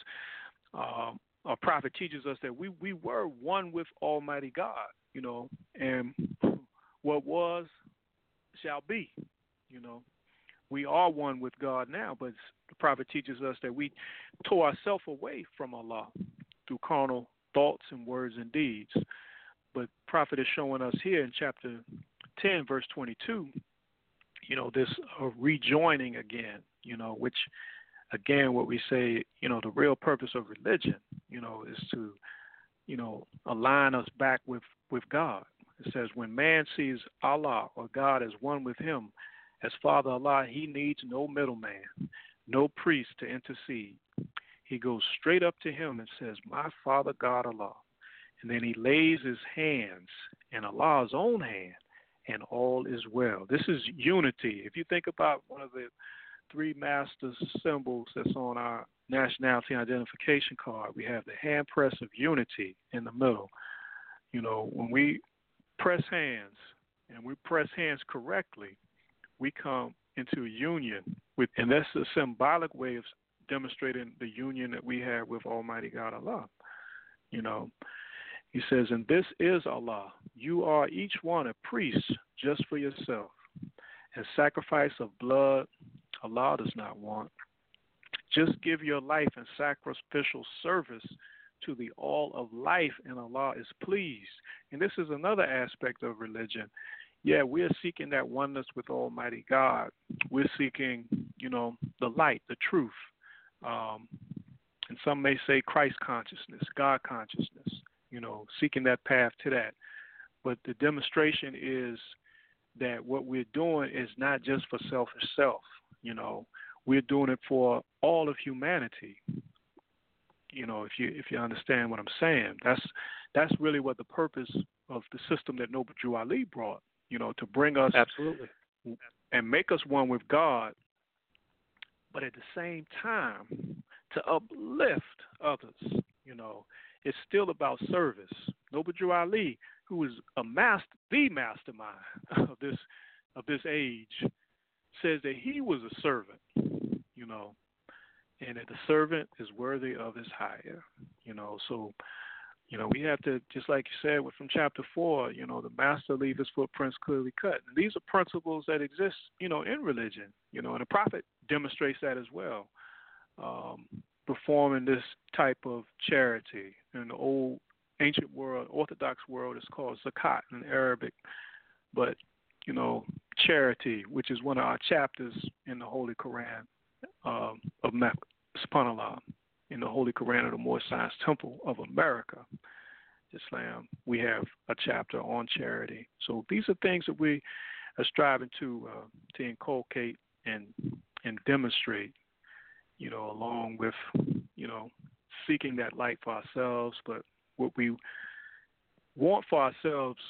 um, our prophet teaches us that we, we were one with Almighty God, you know, and what was shall be, you know. We are one with God now, but the prophet teaches us that we tore ourselves away from Allah through carnal thoughts and words and deeds. But prophet is showing us here in chapter 10, verse 22, you know, this uh, rejoining again, you know, which again what we say you know the real purpose of religion you know is to you know align us back with with god. It says when man sees allah or god as one with him as father allah he needs no middleman no priest to intercede. He goes straight up to him and says my father god allah and then he lays his hands in allah's own hand and all is well. This is unity. If you think about one of the three master symbols that's on our nationality identification card. We have the hand press of unity in the middle. You know, when we press hands and we press hands correctly, we come into union with, and that's a symbolic way of demonstrating the union that we have with Almighty God Allah. You know, he says, and this is Allah. You are each one a priest just for yourself, and sacrifice of blood Allah does not want. Just give your life in sacrificial service to the all of life, and Allah is pleased. And this is another aspect of religion. Yeah, we're seeking that oneness with Almighty God. We're seeking, you know, the light, the truth. Um, and some may say Christ consciousness, God consciousness, you know, seeking that path to that. But the demonstration is that what we're doing is not just for selfish self. You know, we're doing it for all of humanity. You know, if you if you understand what I'm saying, that's that's really what the purpose of the system that Noble Drew Ali brought. You know, to bring us absolutely and make us one with God, but at the same time to uplift others. You know, it's still about service. Noble Drew Ali, who is a master, the mastermind of this of this age, says that he was a servant. You know, and that the servant is worthy of his hire. You know, so you know, we have to, just like you said from chapter four, you know, the master leave his footprints clearly cut. And these are principles that exist, you know, in religion, you know, and the prophet demonstrates that as well. Um, performing this type of charity in the old ancient world, Orthodox world, is called zakat in Arabic. But, you know, charity, which is one of our chapters in the Holy Quran um, of subhanAllah in the Holy Quran of the Moorish Science Temple of America, Islam, we have a chapter on charity. So these are things that we are striving to uh, to inculcate and and demonstrate, you know, along with you know seeking that light for ourselves, but what we want for ourselves,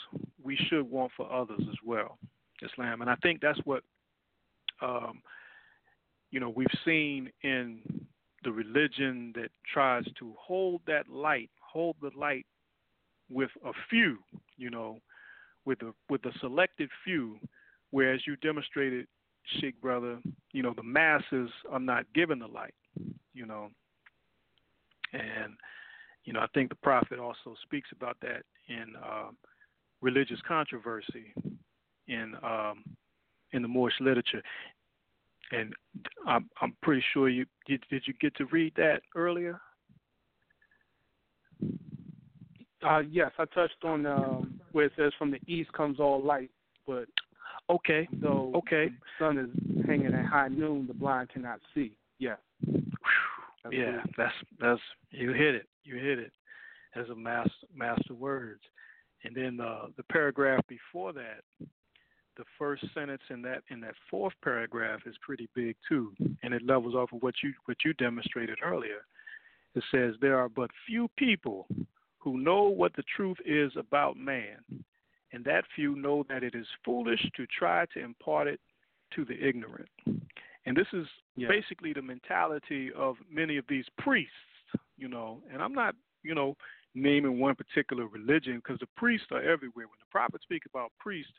we should want for others as well, Islam. And I think that's what um, you know we've seen in the religion that tries to hold that light, hold the light with a few, you know, with a with a selected few, whereas you demonstrated, Sheikh brother, you know, the masses are not given the light, you know. And, you know, I think the Prophet also speaks about that in uh, religious controversy in um, in the Moorish literature and I'm I'm pretty sure you did. Did you get to read that earlier? Uh, yes, I touched on um, where it says from the east comes all light, but okay, though okay, the sun is hanging at high noon, the blind cannot see. Yeah, yeah, that's that's you hit it. You hit it as a master master words, and then uh, the paragraph before that the first sentence in that in that fourth paragraph is pretty big too, and it levels off of what you what you demonstrated earlier. It says there are but few people who know what the truth is about man, and that few know that it is foolish to try to impart it to the ignorant. And this is yeah. basically the mentality of many of these priests, you know. And I'm not, you know, naming one particular religion because the priests are everywhere. When the prophets speak about priests,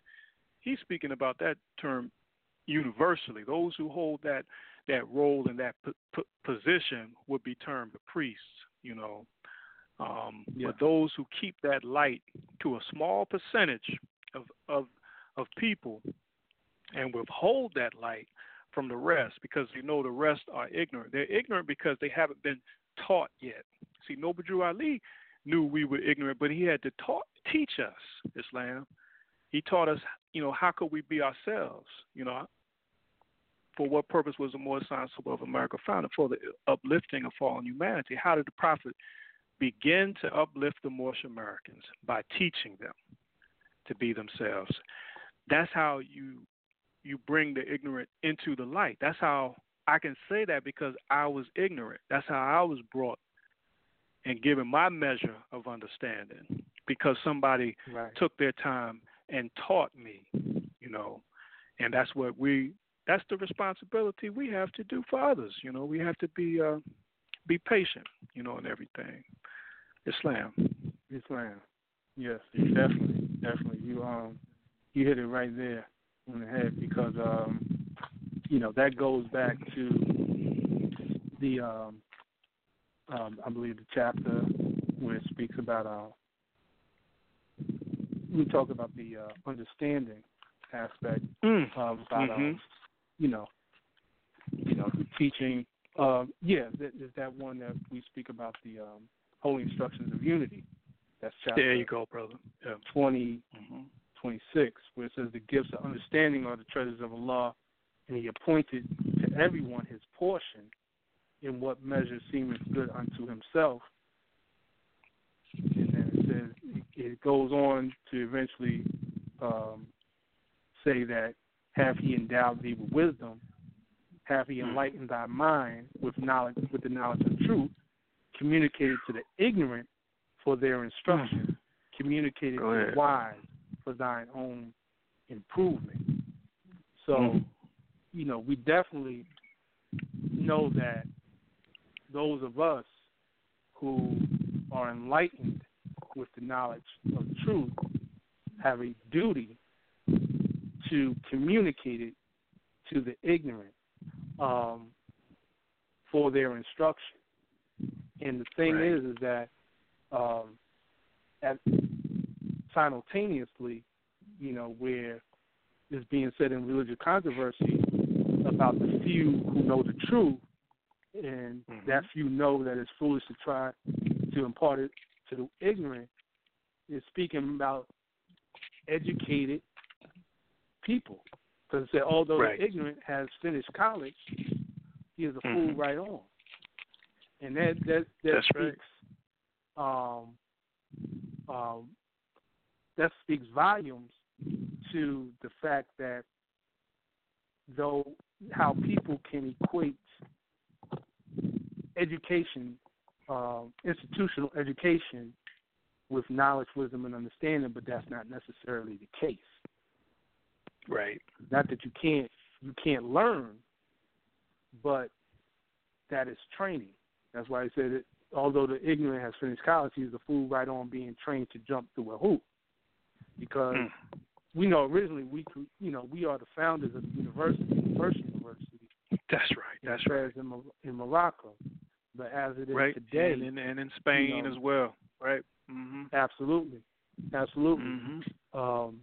he's speaking about that term universally. Those who hold that that role and that p- p- position would be termed the priests, you know. Um, yeah. But those who keep that light to a small percentage of of of people and withhold that light from the rest because you know the rest are ignorant. They're ignorant because they haven't been taught yet. See, Noble Drew Ali knew we were ignorant, but he had to taught, teach us Islam. He taught us, you know, how could we be ourselves? You know, for what purpose was the Moorish Science of America founded? For the uplifting of fallen humanity. How did the Prophet begin to uplift the Moorish Americans? By teaching them to be themselves. That's how you you bring the ignorant into the light. That's how I can say that because I was ignorant. That's how I was brought and given my measure of understanding because somebody right. took their time and taught me, you know, and that's what we that's the responsibility we have to do for others. You know, we have to be uh, be patient, you know, and everything. Islam. Islam. Yes, definitely, definitely. You um you hit it right there on the head because um you know that goes back to the um um I believe the chapter where it speaks about uh we talk about the uh, understanding aspect mm. um, about mm-hmm. um, you know you know teaching. Um, yeah, there's that one that we speak about the um, holy instructions of unity. That's chapter. There you go, brother. Yeah. 20, mm-hmm. 26, where it says the gifts of understanding are the treasures of Allah, and He appointed to everyone his portion in what measure seemeth good unto himself. And it says it goes on to eventually um, say that have he endowed thee with wisdom, have he enlightened thy mind with knowledge with the knowledge of truth, communicated to the ignorant for their instruction, communicated to the wise for thine own improvement. So, Mhm. you know, we definitely know that those of us who are enlightened with the knowledge of truth have a duty to communicate it to the ignorant um, for their instruction. And the thing Right. is, is that um, at, simultaneously, you know, where is being said in religious controversy about the few who know the truth, and Mhm. that few know that it's foolish to try to impart it to the ignorant, is speaking about educated people. Because it said, although Right. the ignorant has finished college, he is a fool Mhm. right on. And that that that That's right. speaks um um that speaks volumes to the fact that though how people can equate education, um, institutional education with knowledge, wisdom and understanding, but that's not necessarily the case. Right. Not that you can't you can't learn, but that is training. That's why I said that although the ignorant has finished college, he's a fool right on being trained to jump through a hoop. Because Mm. we know originally we you know we are the founders of the university, the first university That's right. in That's right. In, in Morocco. But as it is Right. today, and, in, and in Spain know, as well. Right. Mhm. absolutely, absolutely. Mhm. um,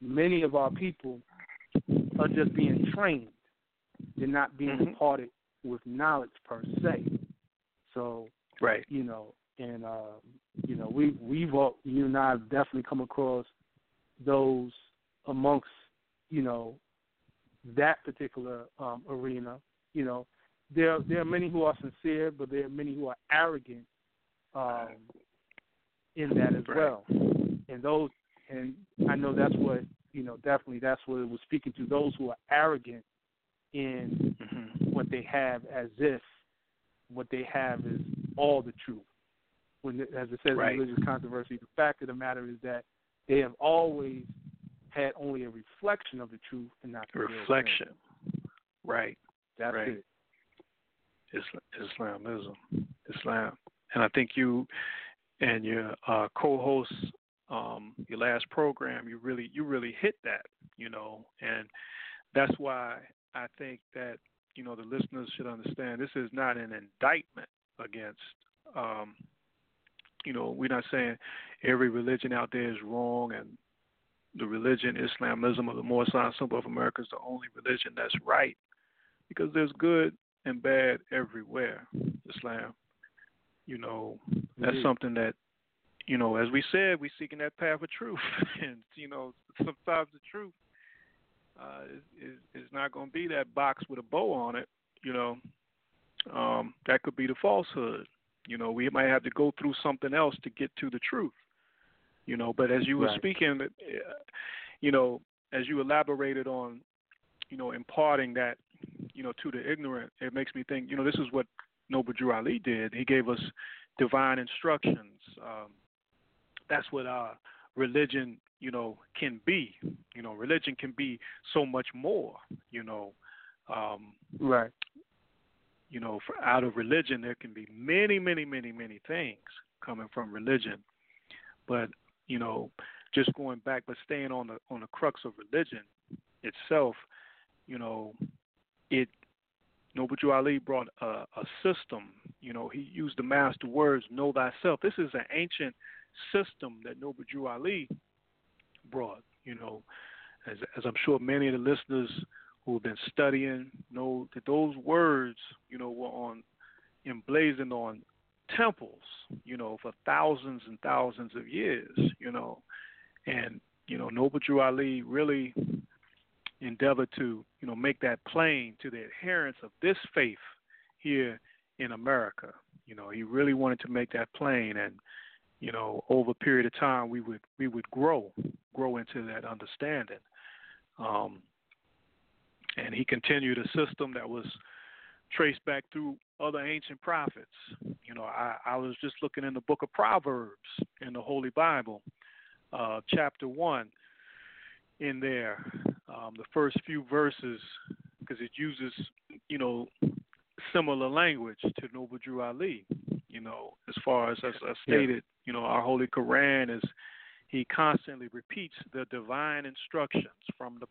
many of our people are just being trained. They're not being Mhm. imparted with knowledge per se. So Right. you know, and uh, you know, we we've all, you and I have definitely come across those amongst you know that particular um, arena. You know, there there are many who are sincere, but there are many who are arrogant um, in that as well. And those, and I know that's what you know. Definitely, that's what it was speaking to. Those who are arrogant in Mhm. what they have, as if what they have is all the truth. When, as it says Right. in religious controversy, the fact of the matter is that they have always had only a reflection of the truth and not the. Reflection. Right. That's Right. it. Islam, Islamism, Islam, and I think you and your uh, co-host, um, your last program, you really you really hit that, you know, and that's why I think that you know the listeners should understand this is not an indictment against. Um, you know, we're not saying every religion out there is wrong and the religion Islamism or the Moorish Science Temple of America is the only religion that's right because there's good and bad everywhere. Islam, you know, that's Indeed. something that, you know, as we said, we're seeking that path of truth, and you know, sometimes the truth uh, is, is is not going to be that box with a bow on it. You know, um, that could be the falsehood. You know, we might have to go through something else to get to the truth. You know, but as you were Right. speaking, uh, you know, as you elaborated on, you know, imparting that you know, to the ignorant, it makes me think, you know, this is what Noble Drew Ali did. He gave us divine instructions. Um, that's what uh, religion, you know, can be. You know, religion can be so much more. You know, um, Right. you know, for out of religion there can be many, many, many, many things coming from religion. But you know, just going back, but staying on the on the crux of religion itself, you know, it Drew Ali brought a, a system. You know, he used the master words, "Know thyself." This is an ancient system that Drew Ali brought. You know, as as I'm sure many of the listeners who have been studying know that those words, you know, were on emblazoned on temples, you know, for thousands and thousands of years, you know. And, you know, Drew Ali really endeavored to, you know, make that plain to the adherents of this faith here in America. You know, he really wanted to make that plain and, you know, over a period of time we would we would grow, grow into that understanding. Um and he continued a system that was traced back through other ancient prophets. You know, I, I was just looking in the book of Proverbs in the Holy Bible, uh, chapter 1 in there, um, the first few verses, because it uses, you know, similar language to Noble Drew Ali. You know, as far as as I stated, yeah. you know, our Holy Quran is he constantly repeats the divine instructions from the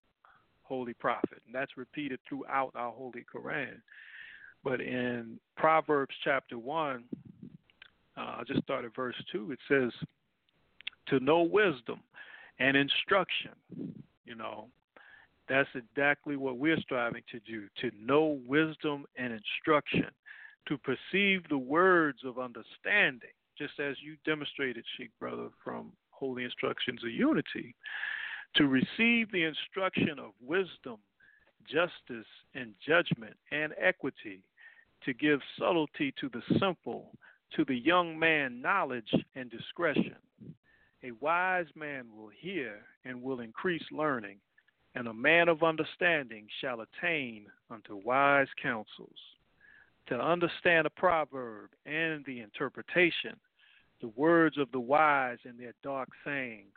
Holy Prophet, and that's repeated throughout our Holy Quran. But in Proverbs chapter one, uh, I just started verse two. It says, "To know wisdom and instruction." You know, that's exactly what we're striving to do: to know wisdom and instruction to perceive the words of understanding, just as you demonstrated, Sheikh Brother, from Holy Instructions of Unity, to receive the instruction of wisdom, justice, and judgment and equity, to give subtlety to the simple, to the young man knowledge and discretion. A wise man will hear and will increase learning, and a man of understanding shall attain unto wise counsels to understand a proverb and the interpretation, the words of the wise and their dark sayings.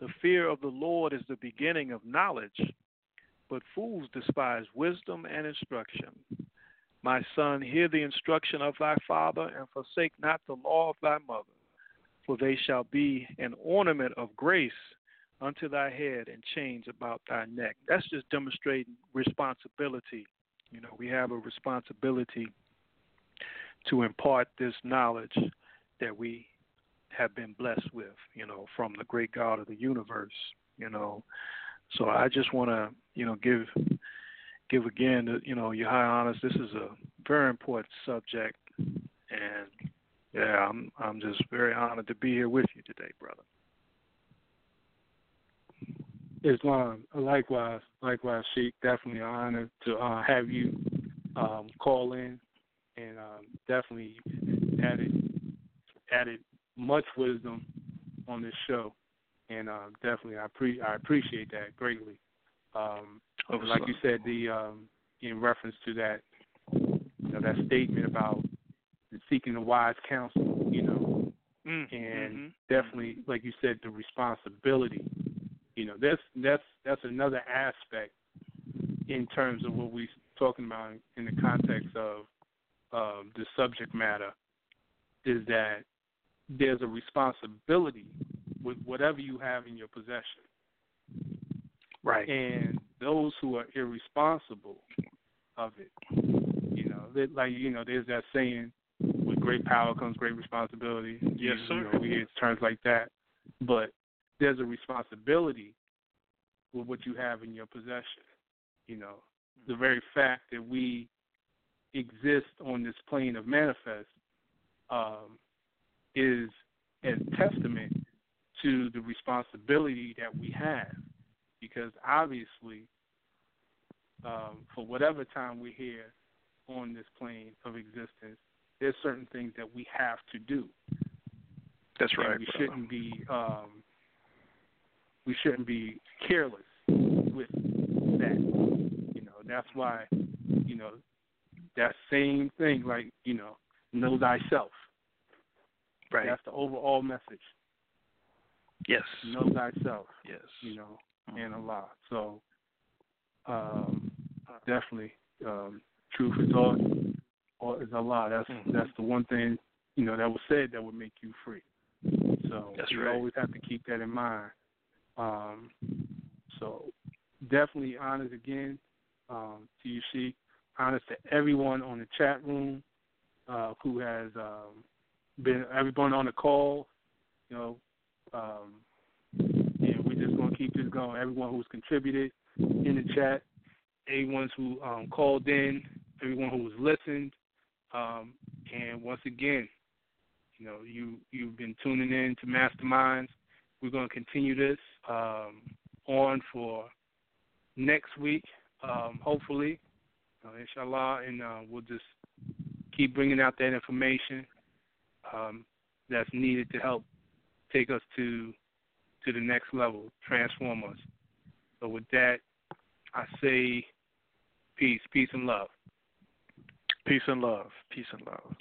The fear of the Lord is the beginning of knowledge, but fools despise wisdom and instruction. My son, hear the instruction of thy father, and forsake not the law of thy mother, for they shall be an ornament of grace unto thy head and chains about thy neck. That's just demonstrating responsibility you know, we have a responsibility to impart this knowledge that we have been blessed with, you know, from the great God of the universe, you know. So I just want to, you know, give give again, you know, your high honors. This is a very important subject, and yeah, I'm I'm just very honored to be here with you today, brother. Islam. Likewise, likewise, Sheikh. Definitely an honor to uh, have you um, call in, and um, definitely added added much wisdom on this show, and uh, definitely I pre I appreciate that greatly. Um, like you said, the um, in reference to that, you know, that statement about seeking the wise counsel, you know, mm, and mm-hmm. definitely, like you said, the responsibility you know, that's that's that's another aspect in terms of what we're talking about in the context of um, the subject matter is that there's a responsibility with whatever you have in your possession. Right. And those who are irresponsible of it, you know, like you know, there's that saying, with great power comes great responsibility. Yes, you, sir. You know, we hear terms like that, but there's a responsibility with what you have in your possession. You know, the very fact that we exist on this plane of manifest um, is a testament to the responsibility that we have. Because obviously, um, for whatever time we're here on this plane of existence, there's certain things that we have to do. That's right. And we shouldn't be um, we shouldn't be careless with that. You know, that's why, you know, that same thing, like, you know, know thyself. Right. That's the overall message. Yes. Know thyself. Yes. You know, mm-hmm. and Allah. So, um, definitely, um, truth is all, all is Allah. That's mm-hmm. that's the one thing you know that was said that would make you free. So that's you right. always have to keep that in mind. Um, so definitely honors again um, to you, Sheikh. Honors to everyone on the chat room uh, who has um, been everyone on the call. You know, um, and we're just gonna keep this going. Everyone who's contributed in the chat, everyone who um, called in, everyone who was listened, um, and once again, you know, you you've been tuning in to Masterminds. We're going to continue this um, on for next week, um, hopefully, uh, inshallah, and uh, we'll just keep bringing out that information um, that's needed to help take us to to the next level, transform us. So with that, I say peace, peace and love. Peace and love. Peace and love.